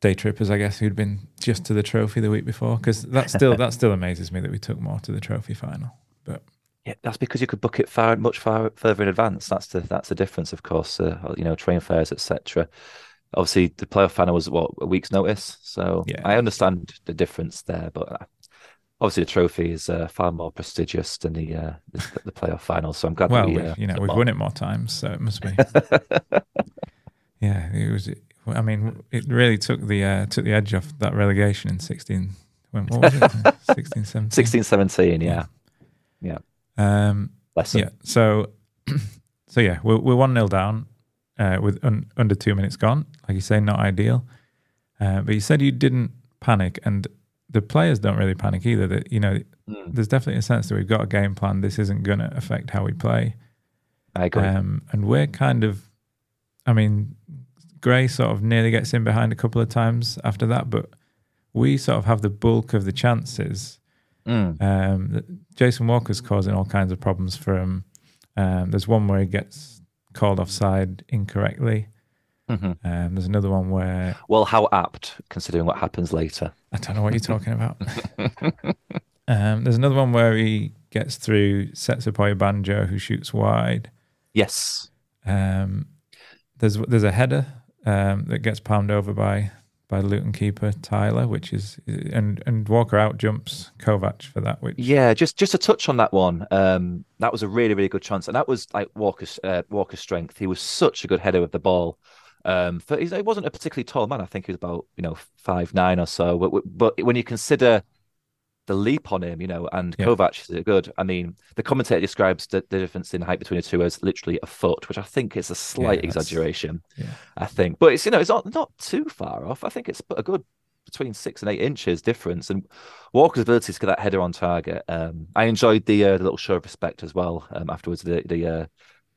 day trippers, I guess, who'd been just to the trophy the week before. Because that still that still amazes me that we took more to the trophy final. But
yeah, that's because you could book it far much far further in advance. That's the that's the difference, of course. Uh, you know, train fares, etc. Obviously, the playoff final was what a week's notice, so
Yeah.
I understand the difference there. But uh, obviously, the trophy is uh, far more prestigious than the, uh, the playoff final. So I'm glad.
well,
we,
we've,
uh,
you know, we've
more.
won it more times, so it must be. [laughs] yeah, it was. I mean, it really took the uh, took the edge off that relegation in sixteen. When what was it? 16, [laughs] 17?
16, 17, yeah,
Um,
lesson.
yeah. So, [clears throat] so yeah, we're we're one 0 down uh, with un, under two minutes gone. Like you say, not ideal. Uh, but you said you didn't panic, and the players don't really panic either. That you know,
Mm,
there's definitely a sense that we've got a game plan. This isn't going to affect how we play.
I agree.
Um, and we're kind of, I mean, Gray sort of nearly gets in behind a couple of times after that, but we sort of have the bulk of the chances.
Mm,
Um, Jason Walker's causing all kinds of problems for him. Um, there's one where he gets called offside incorrectly.
Mhm.
Um, there's another one where
Well, how apt considering what happens later.
I don't know what you're talking about. [laughs] um, there's another one where he gets through, sets up a Banjo, who shoots wide.
Yes.
Um, there's there's a header um, that gets palmed over by by Luton keeper Tyler, which is and and Walker out jumps Kovac for that. Which
Yeah, just just a touch on that one. Um, that was a really really good chance, and that was like Walker's uh, Walker's strength. He was such a good header with the ball. Um, for he's, he wasn't a particularly tall man. I think he was about you know five nine or so. But, but when you consider the leap on him, you know, and
Yeah.
Kovac is good. I mean, the commentator describes the, the difference in height between the two as literally a foot, which I think is a slight
that's-
exaggeration.
yeah.
I think, but it's you know it's not not too far off. I think it's a good between six and eight inches difference. And Walker's ability to get that header on target. Um, I enjoyed the, uh, the little show of respect as well. Um, afterwards, the the uh,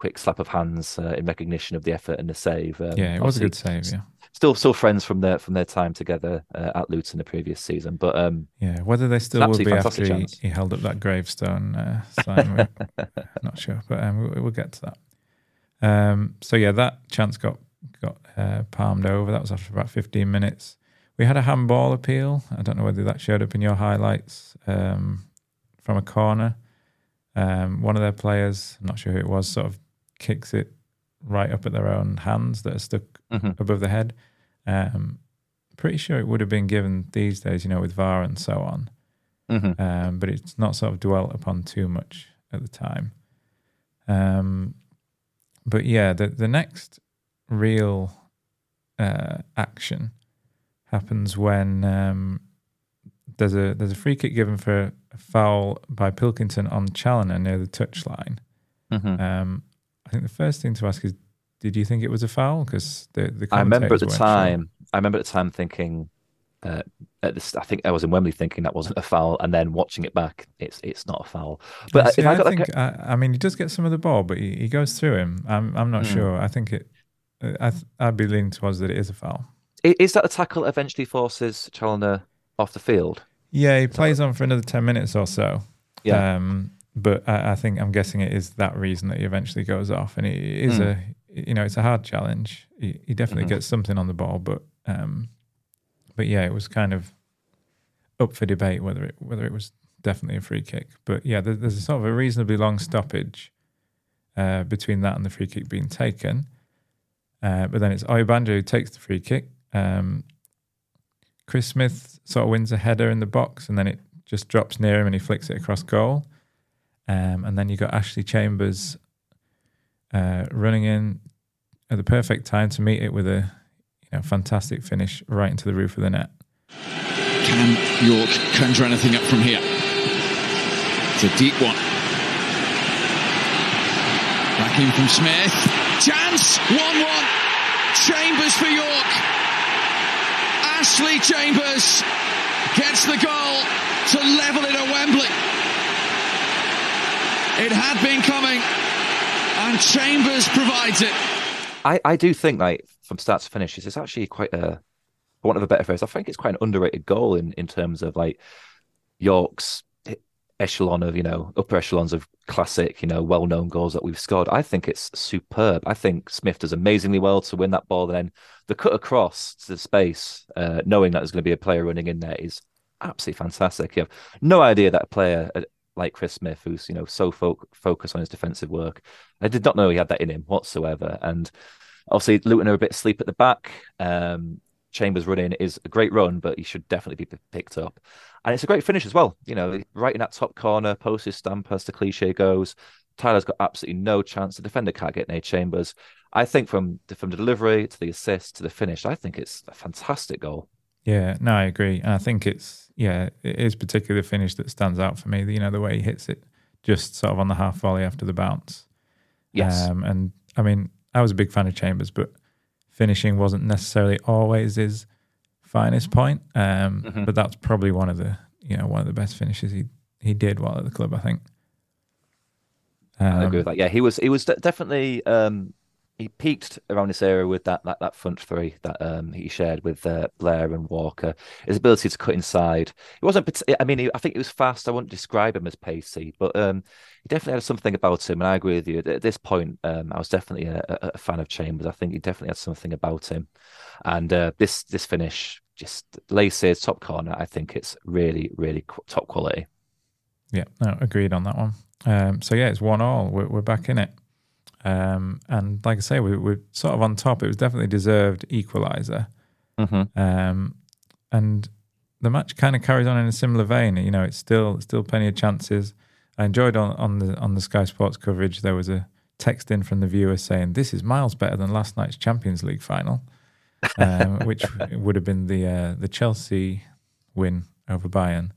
quick slap of hands uh, in recognition of the effort and the save. Um,
yeah, it was a good save. Yeah,
Still, still friends from their from their time together uh, at Luton the previous season. But um,
yeah. Whether they still will be after he, he held up that gravestone uh, sign, [laughs] not sure, but um, we, we'll get to that. Um, so yeah, that chance got got uh, palmed over. That was after about 15 minutes. We had a handball appeal. I don't know whether that showed up in your highlights um, from a corner. Um, one of their players, I'm not sure who it was, sort of kicks it right up at their own hands that are stuck
mhm.
above the head. Um, pretty sure it would have been given these days, you know, with VAR and so on.
Mhm.
Um, but it's not sort of dwelt upon too much at the time. Um, but yeah, the the next real uh, action happens when um, there's a there's a free kick given for a foul by Pilkington on Challinor near the touchline.
Mhm.
Um, think the first thing to ask is, did you think it was a foul? Because the the
I remember at the
weren't sure.
time. I remember at the time thinking. Uh, at this, I think I was in Wembley thinking that wasn't a foul, and then watching it back, it's it's not a foul. But
I see,
I
I
like
think, I, I mean, he does get some of the ball, but he, he goes through him. I'm I'm not
Hmm.
sure. I think it. I th- I'd be leaning towards that it is a foul.
Is that the tackle that eventually forces Challinor off the field?
Yeah, he plays on for another ten minutes or so.
Yeah.
Um, but I, I think I'm guessing it is that reason that he eventually goes off, and it is
Hmm.
a you know it's a hard challenge. He, he definitely
Mhm.
gets something on the ball, but um, but yeah, it was kind of up for debate whether it whether it was definitely a free kick. But yeah, there, there's a sort of a reasonably long stoppage uh, between that and the free kick being taken. Uh, but then it's Oyebanjo who takes the free kick. Um, Chris Smith sort of wins a header in the box, and then it just drops near him, and he flicks it across goal. Um, and then you got Ashley Chambers uh, running in at the perfect time to meet it with a you know fantastic finish right into the roof of the net.
Can York conjure anything up from here? It's a deep one. Back in from Smith. Chance! 1 1. Chambers for York. Ashley Chambers gets the goal to level it at Wembley. It had been coming, and Chambers provides it.
I, I do think like from start to finish, it's actually quite a, for want of a better phrase, I think it's quite an underrated goal in, in terms of like York's echelon of you know upper echelons of classic you know well known goals that we've scored. I think it's superb. I think Smith does amazingly well to win that ball. Then the cut across to the space, uh, knowing that there's going to be a player running in there, is absolutely fantastic. You have no idea that a player like Chris Smith, who's you know so fo- focused on his defensive work, I did not know he had that in him whatsoever. And obviously, Luton are a bit asleep at the back. Um, Chambers running is a great run, but he should definitely be picked up. And it's a great finish as well. You know, right in that top corner, post his stamp as the cliche goes. Tyler's got absolutely no chance. The defender can't get near Chambers. I think from the, from the delivery to the assist to the finish, I think it's a fantastic goal.
Yeah, no, I agree. And I think it's, yeah, it is particularly the finish that stands out for me. You know, the way he hits it just sort of on the half volley after the bounce.
Yes.
Um, and I mean, I was a big fan of Chambers, but finishing wasn't necessarily always his finest point. Um,
Mhm.
But that's probably one of the you know one of the best finishes he he did while at the club. I think.
I agree
Um,
with that. Yeah, he was he was de- definitely um he peaked around this area with that that, that front three that um he shared with uh, Blair and Walker. His ability to cut inside. It wasn't. I mean, I think it was fast. I wouldn't describe him as pacey, but um he definitely had something about him. And I agree with you. At this point, um I was definitely a, a, fan of Chambers. I think he definitely had something about him. And uh, this this finish, just laces top corner. I think it's really really top quality.
Yeah, no, agreed on that one. Um, so yeah, it's one all. We're, we're back in it, um, and like I say, we, we're sort of on top. It was definitely deserved equaliser,
Mm-hmm.
um, and the match kind of carries on in a similar vein. You know, it's still still plenty of chances. I enjoyed on, on the on the Sky Sports coverage. There was a text in from the viewer saying this is miles better than last night's Champions League final, um, [laughs] which would have been the uh, the Chelsea win over Bayern.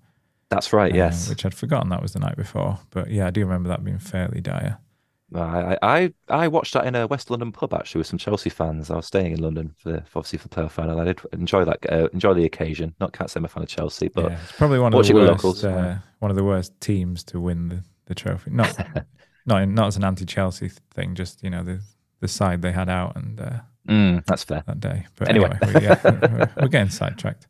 That's right.
uh,
Yes.
which I'd forgotten that was the night before. But yeah, I do remember that being fairly dire.
I, I I watched that in a West London pub actually with some Chelsea fans. I was staying in London for, for obviously for the playoff final. I did enjoy that uh, enjoy the occasion. Not can't say I'm a fan of Chelsea, but
yeah, it's probably one of the worst,
locals,
uh, one of the worst teams to win the, the trophy. Not [laughs] not in, not as an anti-Chelsea thing, just you know the the side they had out and uh,
mm, that's fair.
that day. But
Anyway.
anyway, we, yeah, we're, we're getting sidetracked.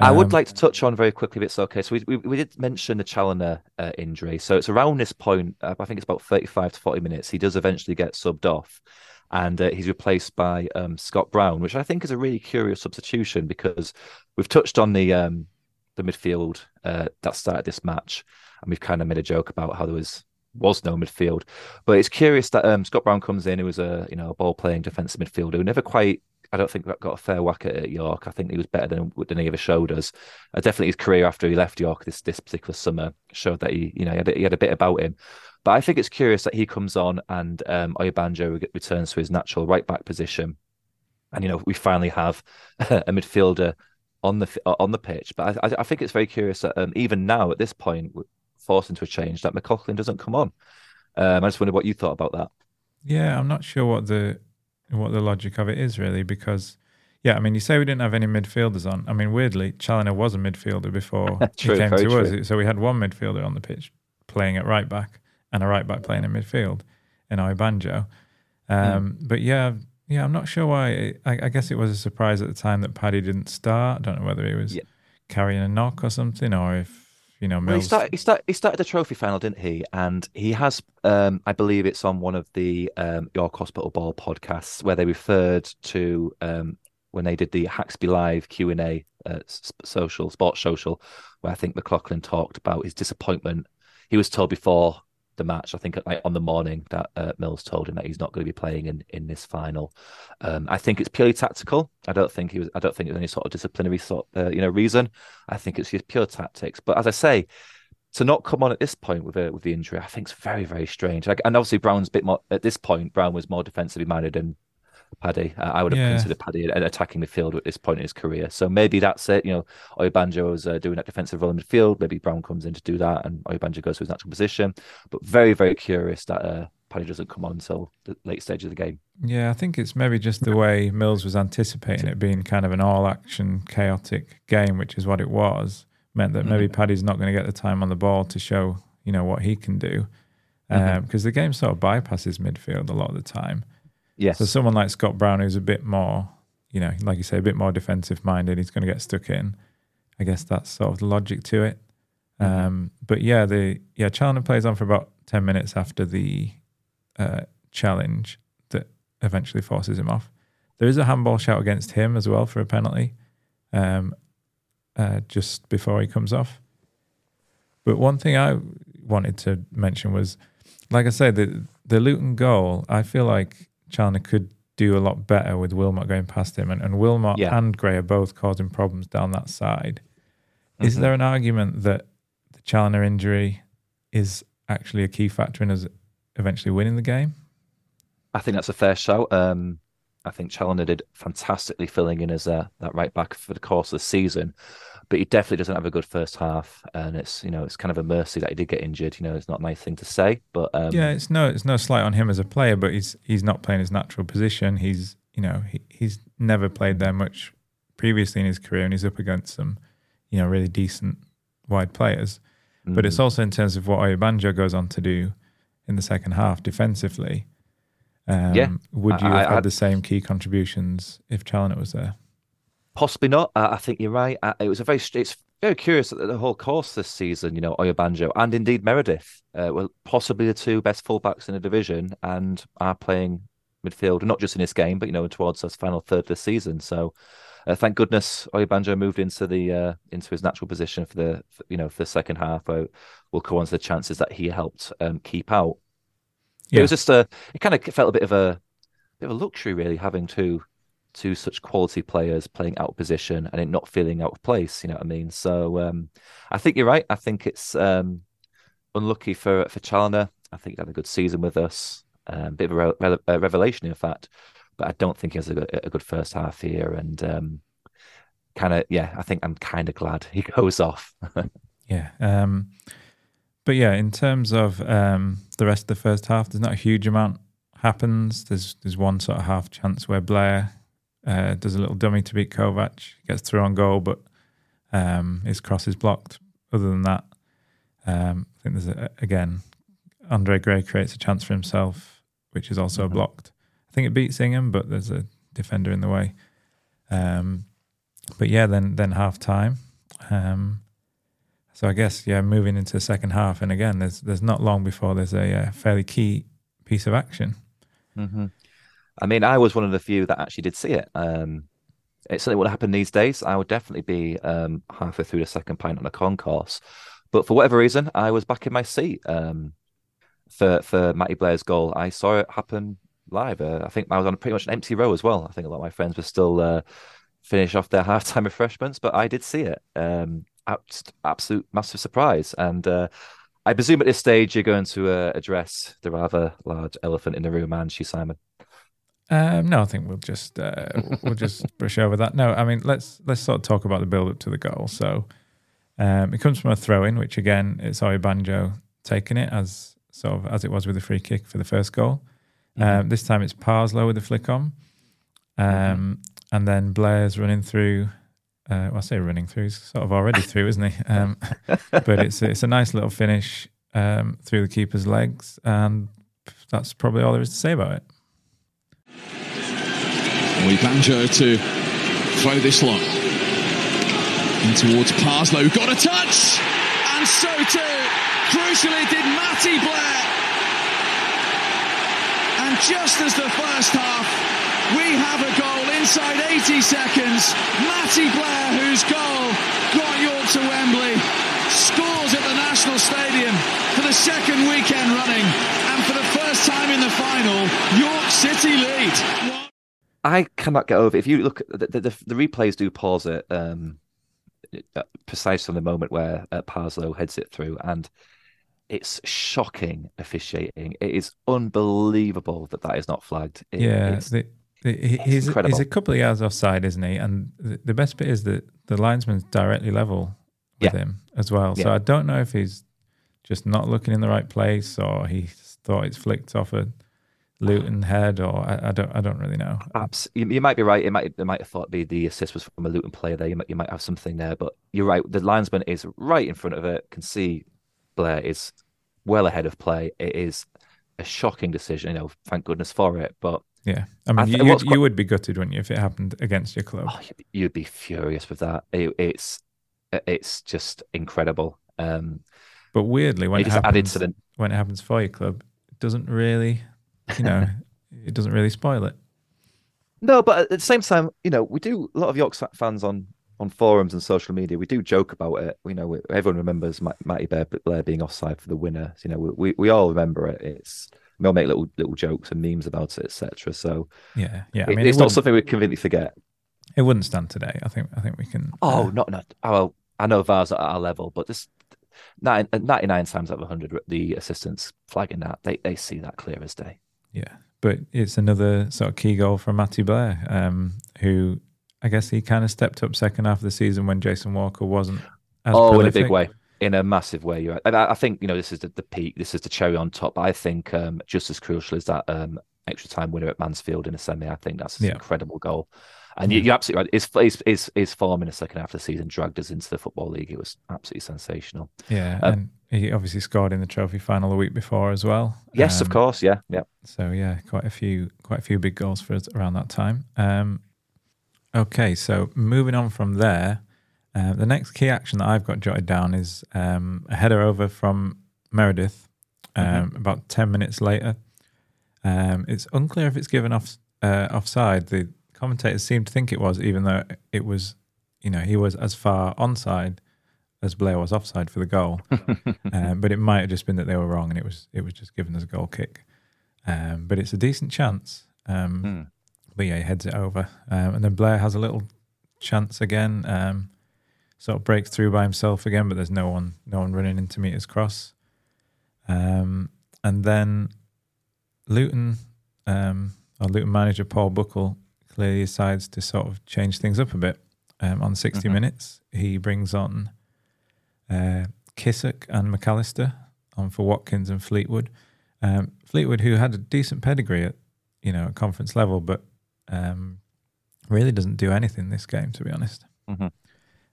I would
Um,
like to touch on very quickly, if it's okay. So we we, we did mention the Challinor uh, injury. So it's around this point. Uh, I think it's about thirty-five to forty minutes. He does eventually get subbed off, and uh, he's replaced by um, Scott Brown, which I think is a really curious substitution because we've touched on the um, the midfield uh, that started this match, and we've kind of made a joke about how there was was no midfield. But it's curious that um, Scott Brown comes in, who was a you know a ball playing defensive midfielder who never quite. I don't think got got a fair whack at, York. I think he was better than than he ever showed us. Uh, definitely his career after he left York this this particular summer showed that he you know he had a, he had a bit about him. But I think it's curious that he comes on and um, Oyebanjo returns to his natural right back position, and you know we finally have [laughs] a midfielder on the on the pitch. But I, I, think it's very curious that um, even now at this point, forced into a change that McLaughlin doesn't come on. Um, I just wondered what you thought about that.
Yeah, I'm not sure what the what the logic of it is really because yeah, I mean you say we didn't have any midfielders on. I mean weirdly, Challinor was a midfielder before [laughs]
True,
he came to
true.
us. So we had one midfielder on the pitch playing at right back and a right back playing in midfield in Oyebanjo. Um,
Hmm.
But yeah, yeah, I'm not sure why. I, I guess it was a surprise at the time that Paddy didn't start. I don't know whether he was
Yeah.
carrying a knock or something, or if you know
Well, he
Mills.
started, he started. He started the trophy final, didn't he? And he has, um, I believe, it's on one of the um, York Hospital Ball podcasts where they referred to um, when they did the Haxby Live Q and A uh, social sports social, where I think McLaughlin talked about his disappointment. He was told before the match, I think, like on the morning that uh, Mills told him that he's not going to be playing in in this final. Um, I think it's purely tactical. I don't think he was. I don't think there's any sort of disciplinary sort, uh, you know, reason. I think it's just pure tactics. But as I say, to not come on at this point with a, with the injury, I think it's very very strange. Like, and obviously Brown's a bit more at this point. Brown was more defensively minded than Paddy. Uh, I would have
Yeah.
considered Paddy an attacking midfield at this point in his career. So maybe that's it. You know, Oyebanjo was uh, doing that defensive role in midfield. Maybe Brown comes in to do that, and Oyebanjo goes to his natural position. But very very curious that uh, Paddy doesn't come on until the late stage of the game.
Yeah, I think it's maybe just the way Mills was anticipating it being kind of an all action, chaotic game, which is what it was, meant that maybe Paddy's not going to get the time on the ball to show, you know, what he can do. Because the game sort of bypasses midfield a lot of the time.
Yes.
So someone like Scott Brown, who's a bit more, you know, like you say, a bit more defensive minded, he's going to get stuck in. I guess that's sort of the logic to it. Um, but yeah, the yeah Challinor plays on for about ten minutes after the uh, challenge that eventually forces him off. There is a handball shout against him as well for a penalty, um, uh, just before he comes off. But one thing I wanted to mention was, like I said, the the Luton goal. I feel like Challinor could do a lot better with Willmott going past him, and, and Willmott
Yeah.
and Gray are both causing problems down that side. Is
Mhm.
there an argument that the Challinor injury is actually a key factor in us eventually winning the game?
I think that's a fair shout. Um, I think Challinor did fantastically filling in as uh, that right back for the course of the season, but he definitely doesn't have a good first half, and it's you know it's kind of a mercy that he did get injured. You know, it's not a nice thing to say, but um,
yeah, it's no, it's no slight on him as a player, but he's he's not playing his natural position. He's you know he, he's never played there much previously in his career, and he's up against some you know really decent wide players. But it's
mm,
also in terms of what Oyebanjo goes on to do in the second half defensively. Um,
Yeah.
would you
I-
have
I-
had
I-
the same key contributions if Challinor was there?
Possibly not. I, I think you're right. I, it was a very it's very curious that the whole course this season. You know, Oyebanjo and indeed Meredith uh, were possibly the two best fullbacks in the division and are playing midfield, not just in this game, but you know towards this final third of the season. So. Uh, thank goodness Oyebanjo moved into the uh, into his natural position for the for, you know for the second half. Where we'll go on to the chances that he helped um, keep out. It was just a it kind of felt a bit of a bit of a luxury really having two two such quality players playing out of position and it not feeling out of place. You know what I mean? So um, I think you're right. I think it's um, unlucky for for Challinor. I think he had a good season with us. Um, bit of a, re- a revelation, in fact. But I don't think he has a good, a good first half here. And um, kind of, yeah, I think I'm kind of glad he [laughs] goes off. [laughs]
Yeah. Um, but yeah, in terms of um, the rest of the first half, there's not a huge amount happens. There's there's one sort of half chance where Blair uh, does a little dummy to beat Kovac, gets through on goal, but um, his cross is blocked. Other than that, um, I think there's a, again Andre Gray creates a chance for himself, which is also
Mhm.
blocked. I think it beats Ingham, but there's a defender in the way. Um, but yeah, then then half time. Um, so I guess yeah, moving into the second half, and again, there's there's not long before there's a uh, fairly key piece of action.
hmm I mean, I was one of the few that actually did see it. Um, it's something would happen these days. I would definitely be um, halfway through the second pint on a concourse, but for whatever reason, I was back in my seat um, for for Matty Blair's goal. I saw it happen live. Uh, I think I was on pretty much an empty row as well. I think a lot of my friends were still uh, finish off their [laughs] halftime refreshments, but I did see it. Um, absolute massive surprise, and uh, I presume at this stage you're going to uh, address the rather large elephant in the room, aren't you, Simon?
Um, no, I think we'll just uh, we'll just [laughs] brush over that. No, I mean let's let's sort of talk about the build up to the goal. So um, it comes from a throw in, which again it's Banjo taking it as sort of as it was with the free kick for the first goal. Um, this time it's Parslow with the flick on, um, and then Blair's running through. Uh, well, I say running through. He's sort of already through, isn't he? [laughs] Um, but it's it's a nice little finish um, through the keeper's legs, and that's probably all there is to say about it.
We Banjo to throw this long. In towards Parslow, got a touch! And so too, crucially, did Matty Blair. And just as the first half, we have a goal inside 80 seconds. Matty Blair, whose goal got York to Wembley, scores at the National Stadium for the second weekend running. And for the first time in the final, York City lead.
I cannot get over. If you look, the the, the, replays do pause it um, uh, precisely on the moment where uh, Parslow heads it through, and it's shocking officiating. It is unbelievable that that is not flagged. It-
yeah,
it's-
the, the, he- he's, he's a couple of yards offside, isn't he? And the, the best bit is that the linesman's directly level with
Yeah.
him as well. So I don't know if he's just not looking in the right place or he thought it's flicked off a Luton head, or I, I don't, I don't really know.
Abs- you, you might be right. It might they might have thought the, the assist was from a Luton player there. You might you might have something there, but you're right. The linesman is right in front of it. Can see Blair is well ahead of play. It is a shocking decision. You know, thank goodness for it. But
Yeah, I mean,
I th-
you,
what's
you would be gutted, wouldn't you, if it happened against your club?
oh, you'd, be, furious with that. It, it's it's just incredible. Um,
but weirdly, when
he
it
just
happens,
added to the
when it happens for your club, it doesn't really, you know, it doesn't really spoil it.
No, but at the same time, you know, we do a lot of York fans on on forums and social media. We do joke about it. You know, everyone remembers Matty Blair being offside for the winner. You know, we, we all remember it. It's we all make little little jokes and memes about it, etc. So
yeah, yeah.
I mean, it's it not something we completely forget.
It wouldn't stand today. I think. I think we can.
Oh, uh, not not. Oh, well, I know VAR's at our level, but this 99 times out of 100, the assistants flagging that, they, they see that clear as day.
Yeah. But it's another sort of key goal from Matty Blair, um, who I guess he kind of stepped up second half of the season when Jason Walker wasn't.
oh,
prolific.
in a big way, in a massive way. You're right. I, I think you know this is the, the, peak. This is the cherry on top. I think um, just as crucial as that um, extra time winner at Mansfield in a semi. I think that's an yeah. incredible goal. And you, are absolutely right. His, his, his, his form in the second half of the season dragged us into the Football League. It was absolutely sensational.
Yeah. Um, and he obviously scored in the trophy final the week before as well.
Yes, um, of course. Yeah. Yeah.
So, yeah, quite a few quite a few big goals for us around that time. Um, okay. So, moving on from there, uh, the next key action that I've got jotted down is um, a header over from Meredith mm-hmm. Um, about 10 minutes later. Um, it's unclear if it's given off uh, offside. The commentators seem to think it was, even though it was, you know, he was as far onside as Blair was offside for the goal. [laughs] um, but it might have just been that they were wrong, and it was it was just given as a goal kick. Um, but it's a decent chance. Um, hmm. But yeah, he heads it over, um, and then Blair has a little chance again. Um, sort of breaks through by himself again, but there's no one no one running into meet his cross. Um, and then Luton, um, our Luton manager Paul Buckle clearly decides to sort of change things up a bit. Um, on 60 mm-hmm. minutes, he brings on uh, Kissock and McAllister on for Watkins and Fleetwood. Um, Fleetwood, who had a decent pedigree at you know conference level, but um, really doesn't do anything this game, to be honest. Mm-hmm.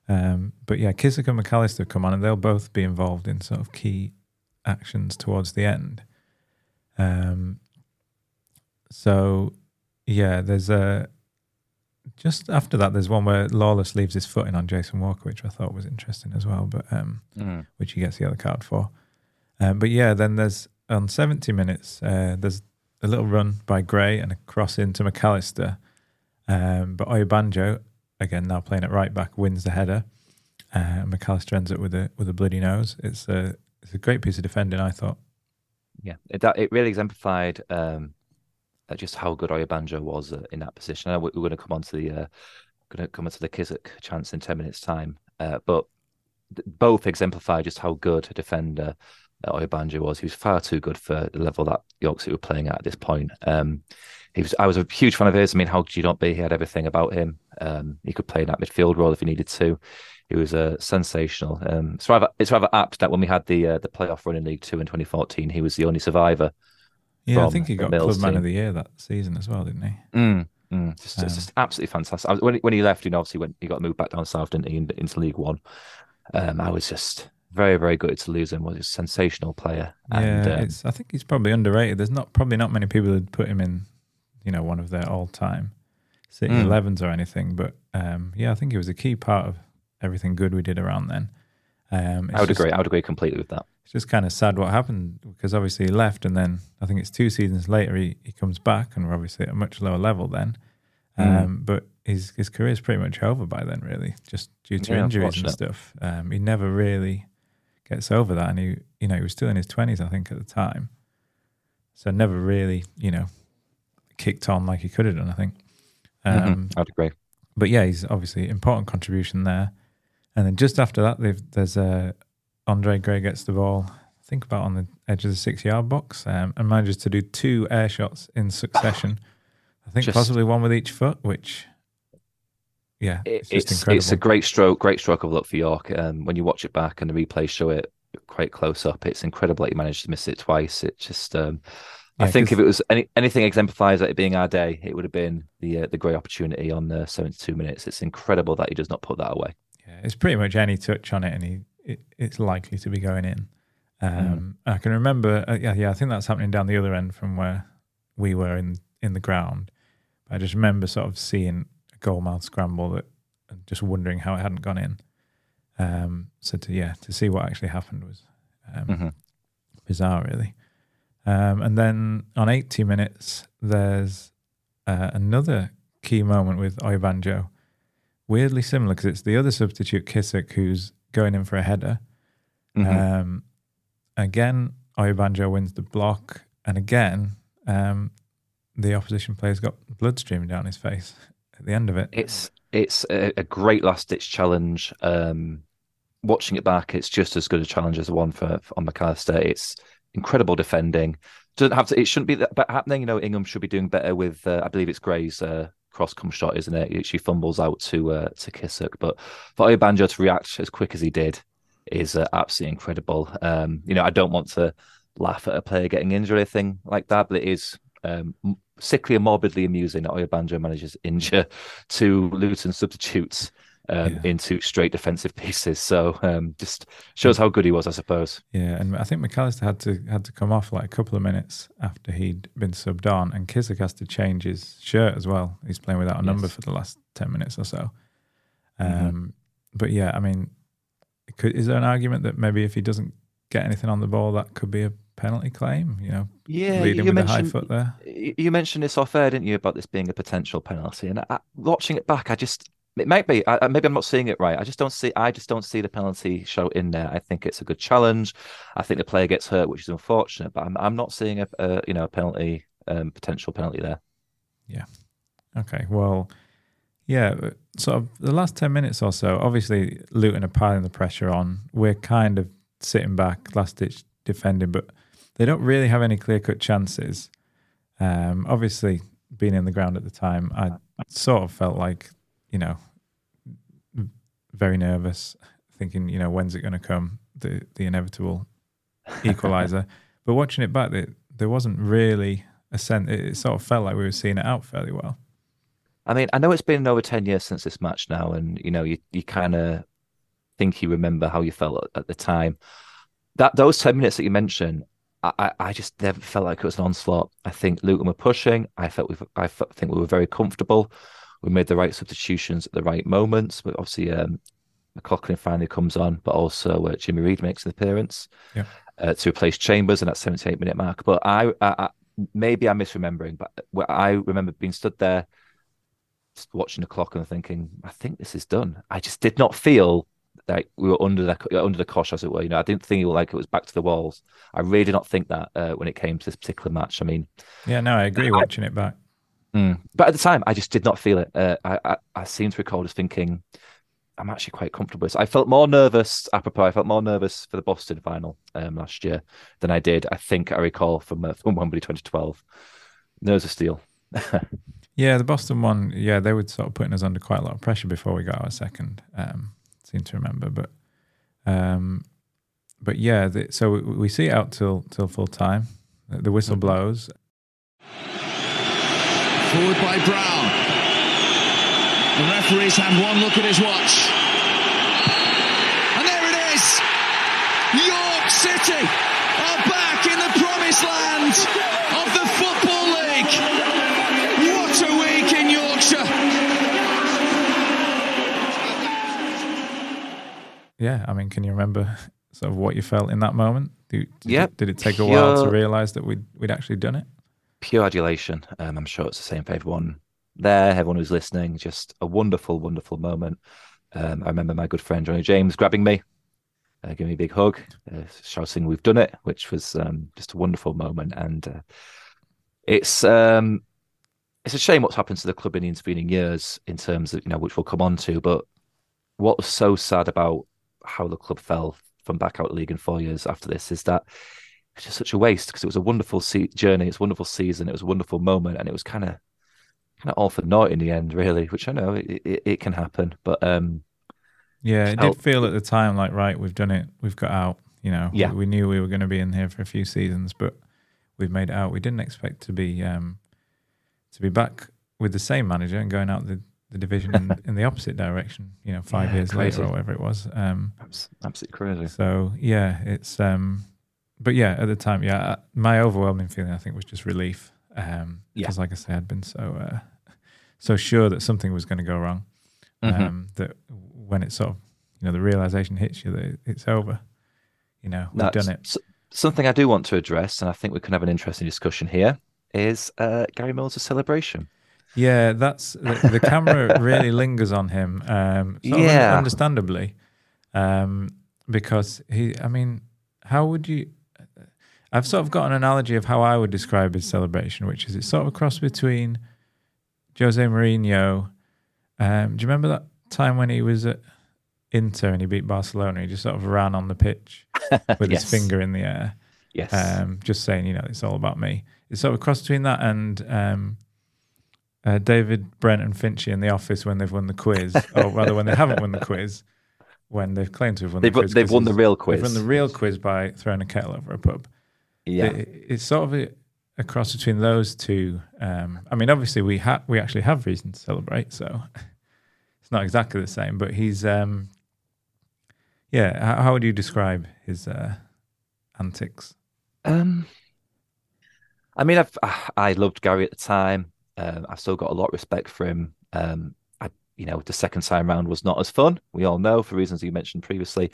Um, but yeah, Kissock and McAllister come on, and they'll both be involved in sort of key actions towards the end. Um, so yeah, there's a just after that, there's one where Lawless leaves his footing on Jason Walker, which I thought was interesting as well, but um, mm. which he gets the other card for. Um, but yeah, then there's on 70 minutes, uh, there's a little run by Gray and a cross into McAllister. Um, but Oyebanjo, again now playing at right back, wins the header. Uh, McAllister ends up with a with a bloody nose. It's a it's a great piece of defending, I thought.
Yeah, it it really exemplified um, uh, just how good Oyebanjo was uh, in that position. I know we're going to come on to the uh, going to come onto the Kissock chance in ten minutes time, uh, but both exemplify just how good a defender uh, Oyebanjo was. He was far too good for the level that York City were playing at at this point. Um, he was. I was a huge fan of his. I mean, how could you not be? He had everything about him. Um, he could play in that midfield role if he needed to. He was uh, sensational. Um, it's rather it's rather apt that when we had the uh, the playoff run in League Two in 2014, he was the only survivor
yeah, I think he got Club Man of the Year that season as well, didn't he?
Mm, mm. Just, um, just absolutely fantastic. Was, when, when he left, you know, obviously when he got moved back down south, didn't he, into League One? Um, I was just very, very good to lose him. Was a sensational player.
And, yeah, um, I think he's probably underrated. There's not probably not many people who'd put him in, you know, one of their all-time City mm. 11s or anything. But um, yeah, I think he was a key part of everything good we did around then.
Um, I would just, agree. I would agree completely with that
it's just kind of sad what happened because obviously he left and then I think it's two seasons later he, he comes back and we're obviously at a much lower level then. Mm. Um, but his his career is pretty much over by then, really, just due to yeah, injuries and stuff. Um, he never really gets over that, and he you know he was still in his twenties, I think, at the time, so never really you know kicked on like he could have done. I think.
Mm-hmm. Um, mm-hmm. I'd agree.
But yeah, he's obviously important contribution there. And then just after that, there's a, Andre Gray gets the ball, I think about on the edge of the six yard box, um, and manages to do two air shots in succession. I think just, possibly one with each foot, which, yeah, it's, it's, incredible.
It's a great stroke, great stroke of luck for York. Um, when you watch it back and the replays show it quite close up, it's incredible that he managed to miss it twice. It just, um, yeah, I think if it was any, anything exemplifies it being our day, it would have been the uh, the great opportunity on the 72 minutes. It's incredible that he does not put that away.
Yeah, it's pretty much any touch on it, and he it, it's likely to be going in. Um, mm. I can remember, uh, yeah, yeah, I think that's happening down the other end from where we were in in the ground. But I just remember sort of seeing a goalmouth scramble that, and just wondering how it hadn't gone in. Um, so to yeah, to see what actually happened was um,
Mhm.
bizarre, really. Um, and then on 80 minutes, there's uh, another key moment with Oyebanjo. Weirdly similar because it's the other substitute, Kissock, who's going in for a header.
Mhm.
Um, again, Oyebanjo wins the block. And again, um, the opposition player's got blood streaming down his face at the end of it.
It's it's a, a great last ditch challenge. Um, watching it back, it's just as good a challenge as the one for, for on McAllister. It's incredible defending. Doesn't have to. It shouldn't be that but happening. You know, Ingham should be doing better with. Uh, I believe it's Gray's uh, cross come shot, isn't it? She fumbles out to uh, to Kissock, but for Oyebanjo to react as quick as he did is uh, absolutely incredible. Um, you know, I don't want to laugh at a player getting injured or anything like that, but it is um, sickly and morbidly amusing that Oyebanjo manages injure [laughs] two Luton substitutes um,
Yeah.
into straight defensive [laughs] pieces. So um, just shows how good he was, I suppose.
Yeah, and I think McAllister had to had to come off like a couple of minutes after he'd been subbed on, and Kissock has to change his shirt as well. He's playing without a number for the last ten minutes or so. Um,
Mhm.
But yeah, I mean, could, is there an argument that maybe if he doesn't get anything on the ball, that could be a penalty claim? You know,
Yeah,
leading
you
with a high foot there.
you mentioned this off air, didn't you, about this being a potential penalty? And I, watching it back, I just it might be. I, maybe I'm not seeing it right. I just don't see. I just don't see the penalty show in there. I think it's a good challenge. I think the player gets hurt, which is unfortunate. But I'm I'm not seeing a, a you know a penalty um, potential penalty there. Yeah.
Okay, well, yeah, sort of the last 10 minutes or so, obviously Luton are piling the pressure on. We're kind of sitting back, last ditch defending, but they don't really have any clear cut chances. Um, obviously, being in the ground at the time, I sort of felt like, you know, very nervous, thinking, you know, when's it going to come? The, the inevitable [laughs] equalizer. but watching it back, there, there wasn't really a sense, it, it sort of felt like we were seeing it out fairly well.
I mean, I know it's been over 10 years since this match now, and you know, you, you kind of think you remember how you felt at, the time. That those 10 minutes that you mentioned, I, I, I just never felt like it was an onslaught. I think Luton were pushing. I felt we I think we were very comfortable. We made the right substitutions at the right moments. But obviously, um, McLaughlin finally comes on, but also uh, Jimmy Reed makes an appearance
Yeah.
uh, to replace Chambers in that 78 minute mark. But I, I, I maybe I'm misremembering, but I remember being stood there just watching the clock and thinking, I think this is done. I just did not feel like we were under the under the cosh, as it were. You know, I didn't think it was like it was back to the walls. I really did not think that uh, when it came to this particular match. I mean,
Yeah, no, I agree watching it back.
Mm. but at the time, I just did not feel it. Uh, I, I I seem to recall just thinking, I'm actually quite comfortable. So I felt more nervous. Apropos, I felt more nervous for the Boston final um, last year than I did. I think I recall from uh, from Wembley 2012. Nerves of steel. [laughs]
Yeah, the Boston one, yeah, they were sort of putting us under quite a lot of pressure before we got our second. Um, seem to remember, but um, but yeah, the, so we, we see it out till till full time. The whistle
Mhm.
blows.
Forward by Brown. The referee's had one look at his watch. And there it is! York City are back in the promised land of the Football League. What a week in Yorkshire!
Yeah, I mean, can you remember sort of what you felt in that moment? Did, did,
Yeah,
it, did it take a while to realise that we'd we'd actually done it?
Pure adulation. Um, I'm sure it's the same for everyone there, everyone who's listening. Just a wonderful, wonderful moment. Um, I remember my good friend Johnny James grabbing me, uh, giving me a big hug, uh, shouting, "We've done it!" which was um, just a wonderful moment. And uh, it's um, it's a shame what's happened to the club in the intervening years in terms of you know which we'll come on to. But what was so sad about how the club fell from back out the league in four years after this is that it's just such a waste because it was a wonderful se- journey, it's a wonderful season, it was a wonderful moment, and it was kind of kind of all for naught in the end, really. Which I know it, it, it can happen, but um,
Yeah, it did feel at the time like right, we've done it, we've got out. You know,
Yeah.
we, we knew we were going to be in here for a few seasons, but we've made it out. We didn't expect to be um, to be back with the same manager and going out the, the division in, [laughs] in the opposite direction. You know, five
Yeah,
years
crazy.
later or whatever it was. Um,
abs- absolutely crazy.
so yeah, it's um, but yeah, at the time, yeah, uh, my overwhelming feeling I think was just relief. Um,
Yeah.
because like I say, I'd been so uh, so sure that something was going to go wrong
Mhm.
um, that when it sort of you know the realization hits you that it's over. You know, we've
That's
done it.
s- something I do want to address, and I think we can have an interesting discussion here. Is uh, Gary Mills' celebration?
Yeah, that's the, the camera [laughs] really lingers on him. Um,
Yeah.
understandably, um, because he. I mean, how would you? I've sort of got an analogy of how I would describe his celebration, which is it's sort of a cross between Jose Mourinho. Um, do you remember that time when he was at Inter and he beat Barcelona? He just sort of ran on the pitch [laughs] with
Yes.
his finger in the air
Yes.
um, just saying, you know, it's all about me. It's sort of a cross between that and um, uh, David Brent and Finchy in the office when they've won the quiz, or rather when they haven't won the quiz, when they've claimed to have won
they've
the quiz.
they've won the real quiz.
They've won the real quiz by throwing a kettle over a pub.
Yeah.
It- it's sort of a, a cross between those two. Um, I mean, obviously we ha- we actually have reason to celebrate, so [laughs] it's not exactly the same. But he's, um, yeah. How, how would you describe his uh, antics?
Um, I mean, I've I- I loved Gary at the time. Um, I've still got a lot of respect for him. Um, I, you know, the second time round was not as fun. We all know for reasons you mentioned previously.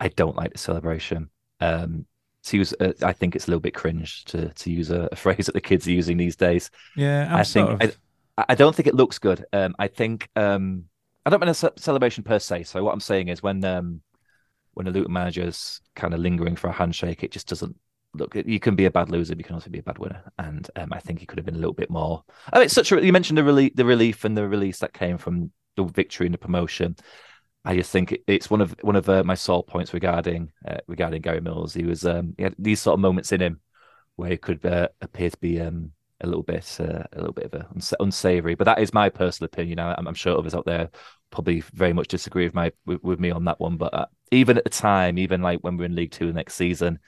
I don't like the celebration. Um, to use, uh, I think it's a little bit cringe to to use a, a phrase that the kids are using these days.
Yeah,
I
sort
think
of.
I, I don't think it looks good. Um, I think um, I don't mean a celebration per se. So what I'm saying is when um, when a Luton manager's kind of lingering for a handshake, it just doesn't look. You can be a bad loser, but you can also be a bad winner. And um, I think he could have been a little bit more. I mean, it's such a. You mentioned the relief, the relief and the release that came from the victory and the promotion. I just think it's one of one of uh, my sore points regarding uh, regarding Gary Mills. He was um, he had these sort of moments in him where he could uh, appear to be um, a little bit uh, a little bit of a uns- unsavory. But that is my personal opinion. I, I'm, I'm sure others out there probably very much disagree with my with, with me on that one. But uh, even at the time, even like when we're in League Two the next season,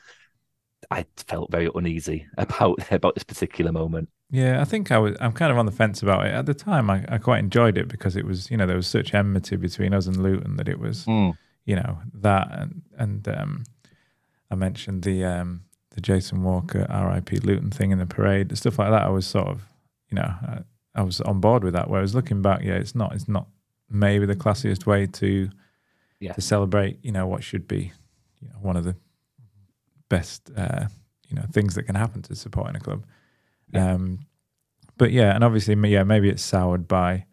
I felt very uneasy [laughs] about about this particular moment.
Yeah, I think I was. I'm kind of on the fence about it. At the time, I, I quite enjoyed it because it was, you know, there was such enmity between us and Luton that it was, you know, that and and um, I mentioned the um, the Jason Walker R.I.P. Luton thing in the parade, stuff like that. I was sort of, you know, I, I was on board with that. Whereas looking back, yeah, it's not. It's not maybe the classiest way to
Yeah.
to celebrate. You know what should be, you know, one of the best, uh, you know, things that can happen to supporting a club.
Yeah.
Um, but yeah, and obviously, yeah, maybe it's soured by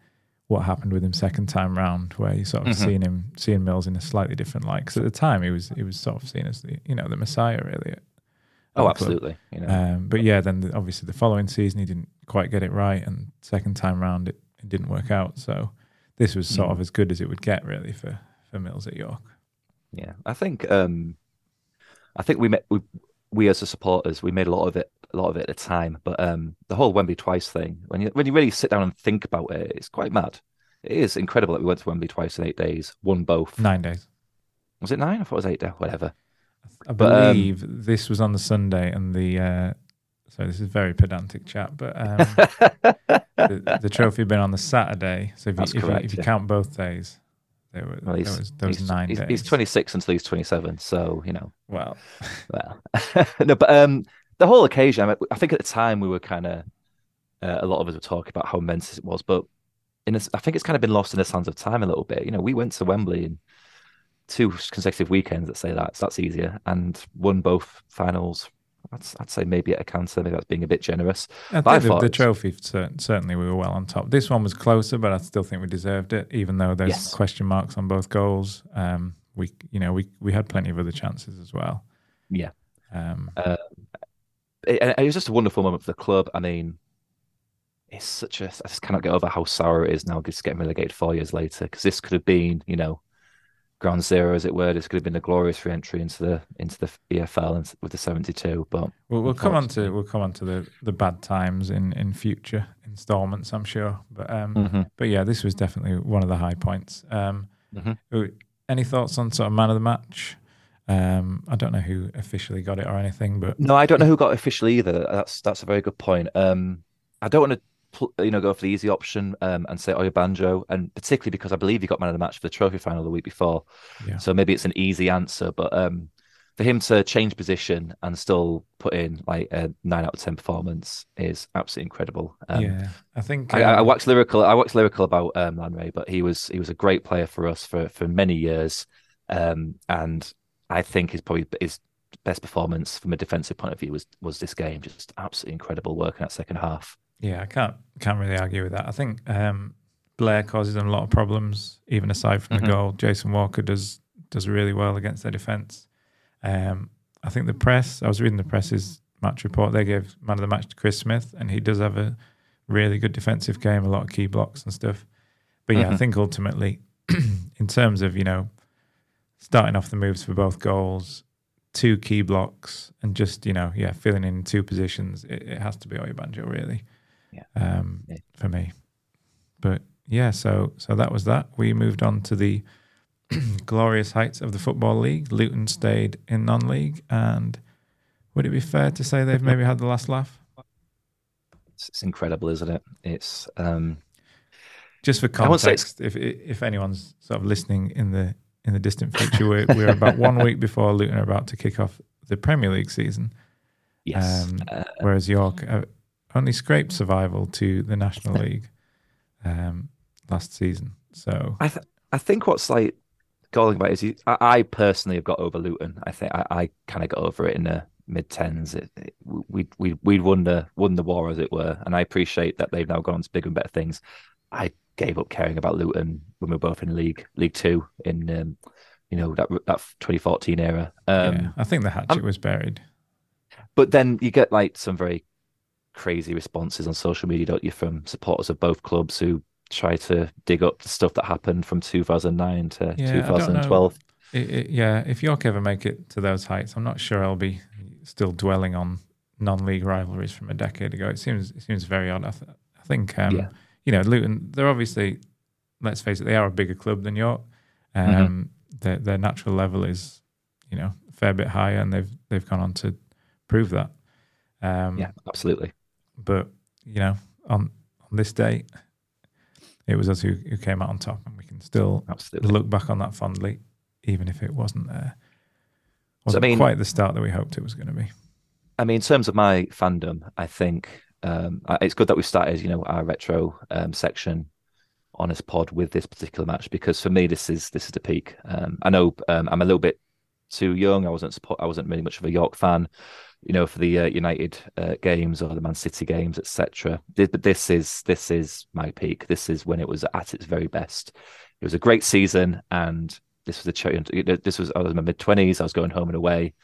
what happened with him second time round, where you sort of
Mhm.
seeing him, seeing Mills in a slightly different light. Because at the time, he was he was sort of seen as the you know the messiah really. At, at
Oh, absolutely. You know,
Um, but yeah, then the, obviously the following season he didn't quite get it right, and second time round it, it didn't work out. So this was sort
Mm.
of as good as it would get really for for Mills at York.
Yeah, I think um, I think we met we we as the supporters we made a lot of it a lot of it at the time, but um, the whole Wembley twice thing when you when you really sit down and think about it, it's quite mad. It is incredible that we went to Wembley twice in eight days, won both.
Nine days.
Was it nine? I thought it was eight. days. Whatever.
I
But, um,
believe this was on the Sunday, and the uh, so this is very pedantic chat, but um, [laughs] the, the trophy had been on the Saturday. So if you, if,
correct,
you, if you count both days, there, were,
Well,
there
he's,
was there was
he's,
nine
he's, he's 26 until he's 27, so you know.
Well, [laughs]
Well, [laughs] no, but um, the whole occasion. I, mean, I think at the time we were kind of uh, a lot of us were talking about how immense it was, but in this, I think it's kind of been lost in the sands of time a little bit. You know, we went to Wembley in two consecutive weekends. Let's say that so that's easier, and won both finals. I'd, I'd say maybe at a cancer, maybe that's being a bit generous.
I think the, the trophy certainly we were well on top. This one was closer, but I still think we deserved it, even though there's
Yes.
question marks on both goals. Um, we you know we we had plenty of other chances as well.
Yeah.
Um,
It, it was just a wonderful moment for the club. I mean, it's such a. I just cannot get over how sour it is now, just getting relegated four years later. Because this could have been, you know, ground zero, as it were. This could have been a glorious re-entry into the into the EFL and with the seventy-two. But
We'll, we'll come on to we'll come on to the, the bad times in, in future installments, I'm sure. But um,
Mhm.
but yeah, this was definitely one of the high points. Um,
Mhm.
uh, any thoughts on sort of man of the match? Um, I don't know who officially got it or anything, but
no, I don't know who got officially either. That's that's a very good point. Um, I don't want to. You know, go for the easy option um, and say Oyebanjo, and particularly because I believe he got man of the match for the trophy final the week before.
yeah,
So maybe it's an easy answer, but um, for him to change position and still put in like a nine out of ten performance is absolutely incredible.
Um, yeah, I think
um, I, I, waxed lyrical. I waxed lyrical about um, but he was he was a great player for us for for many years, um, and I think his probably his best performance from a defensive point of view was was this game. Just absolutely incredible work in that second half.
Yeah, I can't can't really argue with that. I think um, Blair causes them a lot of problems, even aside from mm-hmm. the goal. Jason Walker does does really well against their defense. Um, I think the press, I was reading the press's match report, they gave man of the match to Chris Smith, and he does have a really good defensive game, a lot of key blocks and stuff. But yeah, mm-hmm. I think ultimately, [clears throat] in terms of, you know, starting off the moves for both goals, two key blocks, and just, you know, yeah, filling in two positions, it, it has to be Oyebanjo, really,
yeah.
Um, yeah. for me. But yeah, so so that was that. We moved on to the [clears throat] glorious heights of the Football League. Luton stayed in non league. And would it be fair to say they've maybe had the last laugh?
It's, it's incredible, isn't it? It's. Um,
Just for context, if if anyone's sort of listening in the in the distant future, we're, we're about one [laughs] week before Luton are about to kick off the Premier League season.
Yes. Um, uh,
whereas York uh, only scraped survival to the National League um, last season. So
I th- I think what's like galling about is he, I, I, personally have got over Luton. I think I, I kind of got over it in the mid tens. We we we'd won the won the war as it were, and I appreciate that they've now gone on to bigger and better things. I gave up caring about Luton when we were both in League League Two in um, you know that that 2014 era. Um, yeah,
I think the hatchet was buried.
But then you get like some very crazy responses on social media, don't you, from supporters of both clubs who try to dig up the stuff that happened from 2009 to yeah, 2012.
It, it, yeah, if York ever make it to those heights, I'm not sure I'll be still dwelling on non-league rivalries from a decade ago. It seems it seems very odd. I, th- I think um, yeah. you know Luton. They're obviously, let's face it, they are a bigger club than York. Mm-hmm. Um, mm-hmm. Their their natural level is, you know, a fair bit higher, and they've they've gone on to prove that.
Um, yeah, absolutely.
But you know, on on this day, it was us who, who came out on top, and we can still
Absolutely.
look back on that fondly, even if it wasn't uh, wasn't so, I mean, quite the start that we hoped it was going to be.
I mean, in terms of my fandom, I think um, it's good that we started, you know, our retro um, section on this pod with this particular match because for me, this is this is the peak. Um, I know um, I'm a little bit too young. I wasn't support, I wasn't really much of a York fan, you know, for the uh, United uh, games or the Man City games, etc. But this is this is my peak. This is when it was at its very best. It was a great season, and this was a cherry. On this was I was in my mid twenties. I was going home and away.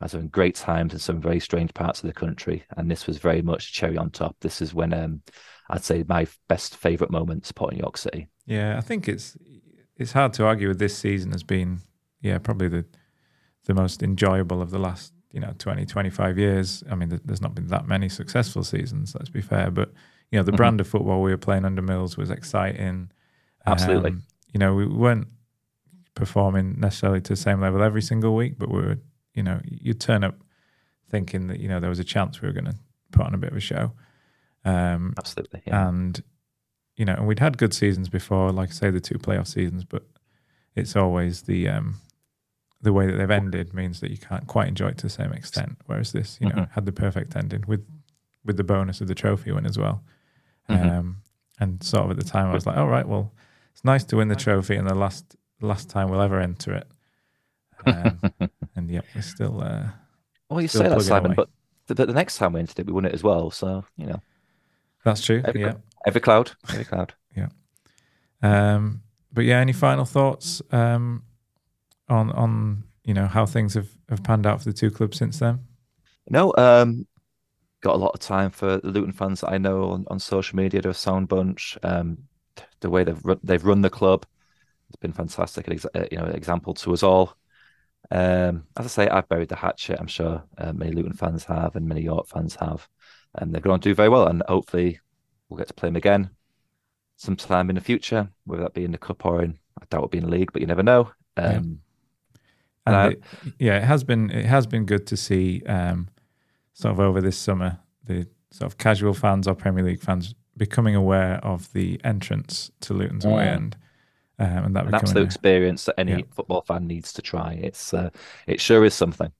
I was having great times in some very strange parts of the country, and this was very much cherry on top. This is when um, I'd say my best favourite moment supporting York City.
Yeah, I think it's it's hard to argue with this season as being yeah probably the the most enjoyable of the last you know 20 25 years i mean there's not been that many successful seasons let's be fair but you know the mm-hmm. brand of football we were playing under mills was exciting
absolutely um,
you know we weren't performing necessarily to the same level every single week but we were you know you'd turn up thinking that you know there was a chance we were going to put on a bit of a show
um, absolutely yeah.
and you know and we'd had good seasons before like i say the two playoff seasons but it's always the um, the way that they've ended means that you can't quite enjoy it to the same extent. Whereas this, you know, mm-hmm. had the perfect ending with with the bonus of the trophy win as well. Mm-hmm. Um, and sort of at the time, I was like, "All right, well, it's nice to win the trophy, and the last last time we'll ever enter it." Um, [laughs] and yep, we're still. Uh,
well, you say that, Simon, away. but the, the, next time we entered it, we won it as well. So you know,
that's true.
Every,
yeah,
every cloud, every cloud. [laughs]
yeah. Um, but yeah, any final thoughts? Um, on on you know how things have, have panned out for the two clubs since then?
No, um, got a lot of time for the Luton fans that I know on, on social media. They're a sound bunch. Um, the way they've run, they've run the club, it's been fantastic. Uh, you know, example to us all. Um, as I say, I've buried the hatchet. I'm sure uh, many Luton fans have, and many York fans have, and they're going to do very well. And hopefully, we'll get to play them again sometime in the future, whether that be in the cup or in I doubt it'll be in the league, but you never know. Um,
and uh, it, yeah, it has been it has been good to see um, sort of over this summer the sort of casual fans or Premier League fans becoming aware of the entrance to Luton's away end um, and that
An absolute experience that any
Yeah.
football fan needs to try. It's uh, it sure is something.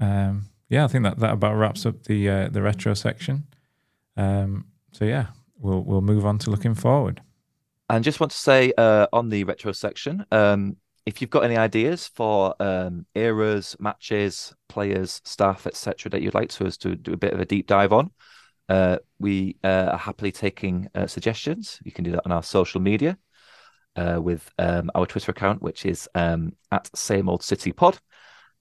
Um, yeah, I think that that about wraps up the uh, the retro section. Um, so yeah, we'll we'll move on to looking forward.
And just want to say uh, on the retro section, um, if you've got any ideas for um, eras, matches, players, staff, etc., that you'd like to us to do a bit of a deep dive on, uh, we uh, are happily taking uh, suggestions. You can do that on our social media uh, with um, our Twitter account, which is um, at Same Old City Pod,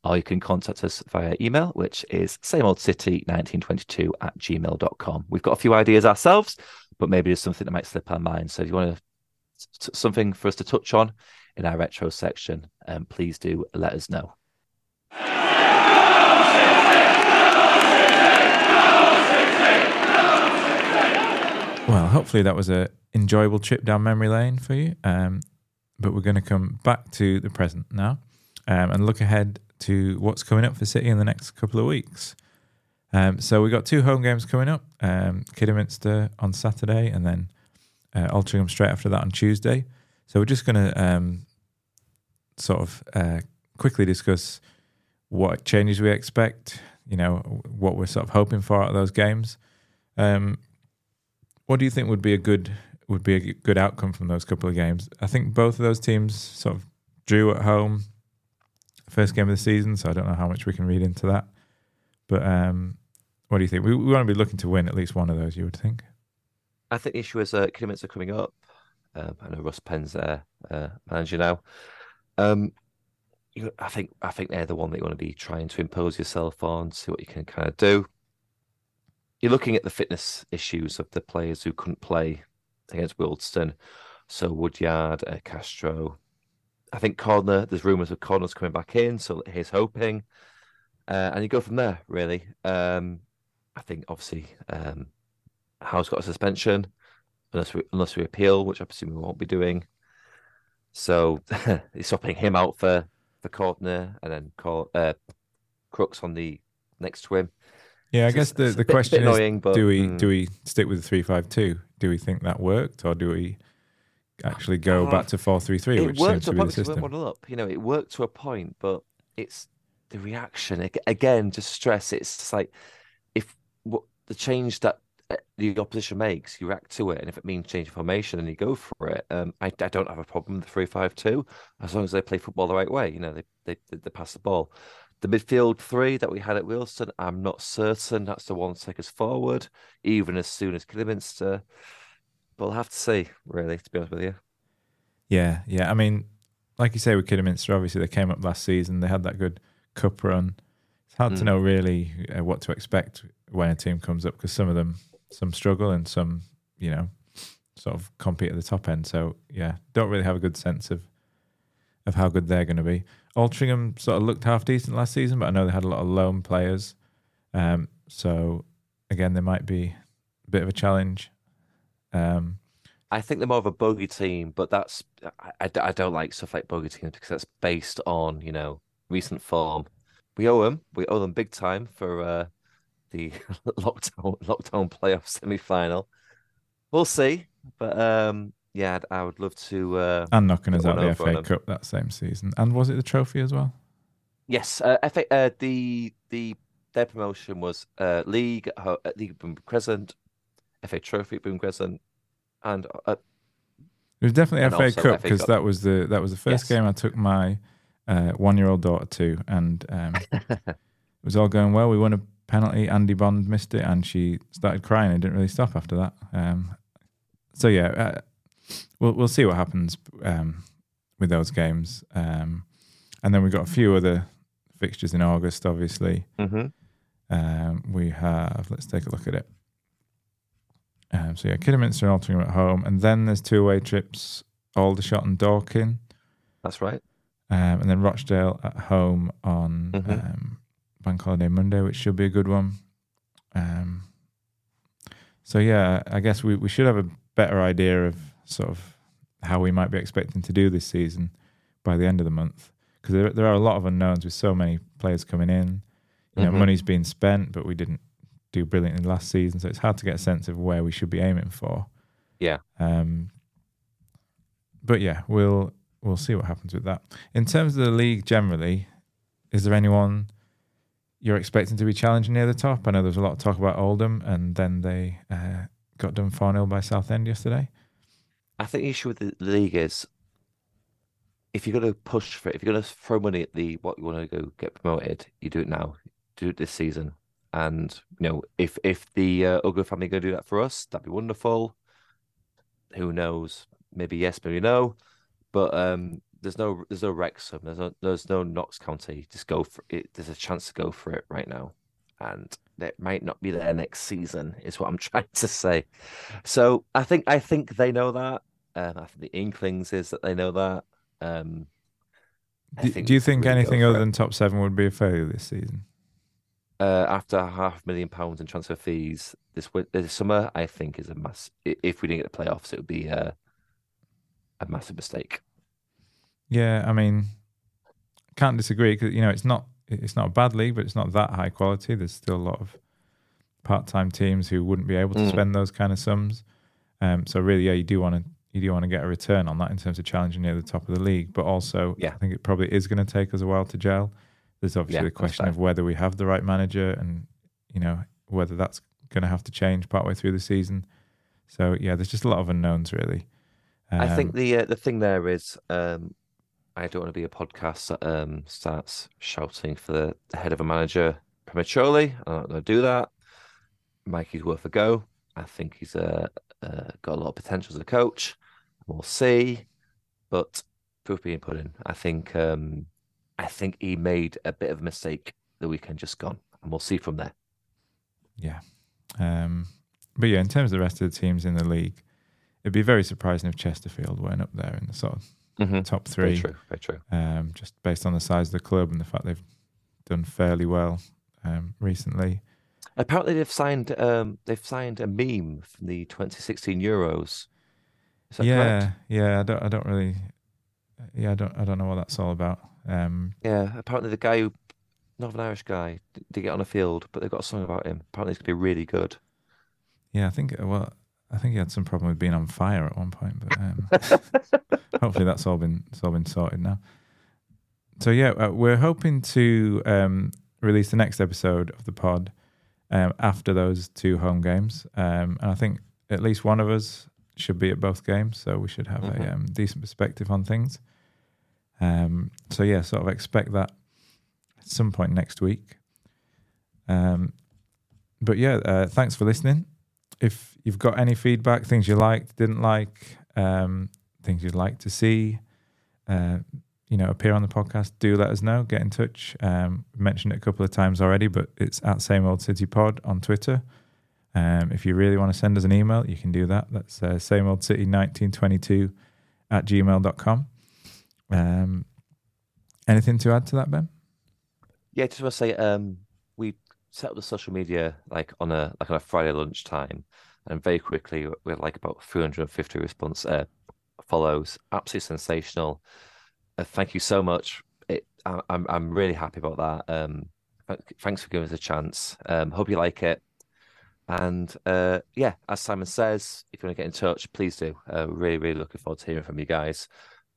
or you can contact us via email, which is sameoldcity1922 at gmail.com. We've got a few ideas ourselves, but maybe there's something that might slip our mind. So if you want to something for us to touch on in our retro section, um, please do let us know.
Well, hopefully that was a enjoyable trip down memory lane for you. Um, but we're going to come back to the present now um, and look ahead to what's coming up for City in the next couple of weeks. Um, so we've got two home games coming up: um, Kidderminster on Saturday, and then uh, Altrincham straight after that on Tuesday. So we're just going to um, sort of uh, quickly discuss what changes we expect. You know what we're sort of hoping for out of those games. Um, what do you think would be a good would be a good outcome from those couple of games? I think both of those teams sort of drew at home first game of the season, so I don't know how much we can read into that. But um, what do you think? We, we want to be looking to win at least one of those. You would think.
I think the issue is uh, are coming up. Um, I know Russ Penn's there, uh, manager now. Um, you, I think I think they're the one that you want to be trying to impose yourself on, see what you can kind of do. You're looking at the fitness issues of the players who couldn't play against Wealdstone. So Woodyard, uh, Castro. I think Cordner, there's rumours of Cordner's coming back in, so he's hoping. Uh, and you go from there, really. Um, I think obviously um, Howe's got a suspension, unless we unless we appeal, which I presume we won't be doing. So [laughs] he's swapping him out for for Cordner and then Cor- uh, Crooks on the next to him.
Yeah, I
It's
guess the, the
bit-
question
bit
is:
annoying, but,
Do we
mm.
do we stick with the three five two? Do we think that worked, or do we actually go
Uh,
back to four three three,
it
which
worked
seems
to
be
point
the system?
one up. You know, it worked to a point, but it's the reaction again. Just stress. It's just like if what the change that the opposition makes, you react to it, and if it means changing formation, then you go for it. Um, I, I don't have a problem with the three five two as long as they play football the right way. You know, they they they, pass the ball. The midfield three that we had at Wealdstone, I'm not certain that's the one to take us forward, even as soon as Kidderminster. But we'll have to see, really, to be honest with you.
Yeah, yeah. I mean, like you say with Kidderminster, obviously they came up last season. They had that good cup run. It's hard to
Mm.
know really uh, what to expect when a team comes up because some of them, some struggle and some, you know, sort of compete at the top end. So yeah, don't really have a good sense of of how good they're going to be. Altrincham sort of looked half decent last season, but I know they had a lot of loan players. Um, so again, they might be a bit of a challenge. Um,
I think they're more of a bogey team, but that's I, I, don't like stuff like bogey teams because that's based on you know recent form. We owe them, we owe them big time for uh, the [laughs] lockdown lockdown playoff semi final. We'll see, but um, yeah, I'd, I would love to. Uh,
and knocking us out the FA. Cup that same season. And was it the trophy as well?
yes, uh, FA, uh, the the their promotion was uh, league at League at Bootham Crescent, FA Trophy at Bootham Crescent, and uh,
It was definitely FA Cup because that was the that was the first
Yes.
game I took my uh, one year old daughter to, and um, [laughs] it was all going well. We won a penalty. Andy Bond missed it, and she started crying and didn't really stop after that. Um, so yeah, uh, we'll we'll see what happens um, with those games, um, and then we've got a few other fixtures in August. Obviously,
mhm.
um, we have. Let's take a look at it. Um, so yeah, Kidderminster and Altrincham at home, and then there's two away trips: Aldershot and Dorking,
that's right.
um, and then Rochdale at home on
Mhm.
Bank Holiday Monday, which should be a good one. Um, so yeah, I guess we, we should have a better idea of sort of how we might be expecting to do this season by the end of the month, because there there are a lot of unknowns with so many players coming in. You know,
Mhm.
money's being spent, but we didn't do brilliantly last season, so it's hard to get a sense of where we should be aiming for.
Yeah.
Um. but yeah, we'll we'll see what happens with that. In terms of the league generally, is there anyone you're expecting to be challenging near the top? I know there's a lot of talk about Oldham, and then they uh, got done 4 0 by Southend yesterday.
I think the issue with the league is if you're going to push for it, if you're going to throw money at the what you want to go get promoted, you do it now, do it this season. And you know, if if the uh, Uggla family are going to do that for us, that'd be wonderful. Who knows? Maybe yes, maybe no. But um, there's no there's no Wrexham, there's no there's no Notts County. Just go for it. There's a chance to go for it right now, and it might not be there next season. Is what I'm [laughs] trying to say. So I think I think they know that. Um, I think the inklings is that they know that. Um,
do, do, you think really anything other it. than top seven would be a failure this season?
Uh, after half a million pounds in transfer fees this this summer, I think is a mass. If we didn't get the playoffs, it would be a, a massive mistake.
Yeah, I mean, can't disagree because you know it's not it's not a bad league, but it's not that high quality. There's still a lot of part-time teams who wouldn't be able to mm. spend those kind of sums. Um, so really, yeah, you do want to you do want to get a return on that in terms of challenging near the top of the league. But also, yeah. I think it probably is going to take us a while to gel. There's obviously yeah, the question of whether we have the right manager and you know whether that's going to have to change partway through the season. So yeah, there's just a lot of unknowns really.
Um, I think um, the uh, the thing there is um, I don't want to be a podcast that um, starts shouting for the, head of a manager prematurely. I'm not going to do that. Mikey's worth a go. I think he's uh, uh, got a lot of potential as a coach. We'll see, but proof being put in. I think um, I think he made a bit of a mistake the weekend just gone, and we'll see from there.
Yeah, um, but yeah, in terms of the rest of the teams in the league, it'd be very surprising if Chesterfield weren't up there in the sort of mm-hmm. top three.
Very true. Very true.
Um, just based on the size of the club and the fact they've done fairly well um, recently.
Apparently, they've signed um, they've signed a meme from the 2016 Euros.
yeah,
correct?
yeah. I don't. I don't really. Yeah, I don't. I don't know what that's all about. Um,
yeah, apparently the guy who, Northern Irish guy, did get on a field, but they've got a song about him. Apparently, it's gonna be really good.
Yeah, I think. Well, I think he had some problem with being on fire at one point, but um, [laughs] hopefully that's all been it's all been sorted now. So yeah, uh, we're hoping to um, release the next episode of the pod um, after those two home games, um, and I think at least one of us should be at both games, so we should have mm-hmm. a um, decent perspective on things. Um, so yeah, sort of expect that at some point next week. but yeah, uh, thanks for listening if you've got any feedback, things you liked, didn't like, um, things you'd like to see, uh, you know, appear on the podcast, do let us know. Get in touch. Um, mentioned it a couple of times already, but it's at Same Old City Pod on Twitter. Um, if you really want to send us an email, you can do that. That's uh, Same Old City 1922 at gmail.com. Um, anything to add to that, Ben?
Yeah, just want to say um, we set up the social media like on a like on a Friday lunchtime, and very quickly we had like about 350 response uh, follows. Absolutely sensational. Uh, thank you so much. It, I, I'm I'm really happy about that. Um, thanks for giving us a chance. Um, hope you like it. And uh, yeah, as Simon says, if you want to get in touch, please do. Uh, really, really looking forward to hearing from you guys.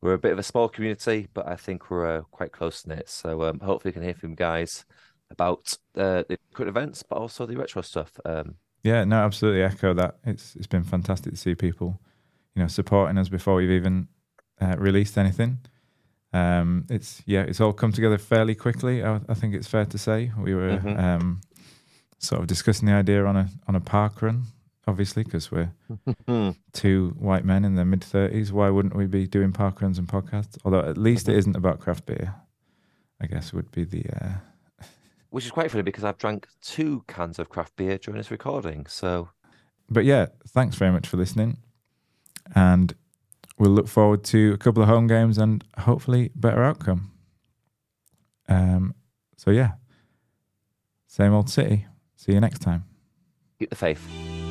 We're a bit of a small community, but I think we're uh, quite close knit. So um, hopefully, we can hear from you guys about uh, the current events, but also the retro stuff. Um,
yeah, no, absolutely echo that. It's it's been fantastic to see people, you know, supporting us before we've even uh, released anything. Um, it's yeah, it's all come together fairly quickly. I, I think it's fair to say we were mm-hmm. um, sort of discussing the idea on a on a park run, obviously, because we're [laughs] two white men in their mid thirties. Why wouldn't we be doing park runs and podcasts? Although at least mm-hmm. it isn't about craft beer. I guess would be the uh,
which is quite funny because I've drank two cans of craft beer during this recording. So,
but yeah, thanks very much for listening, and we'll look forward to a couple of home games and hopefully better outcome. Um, so yeah, same old city. See you next time.
Keep the faith.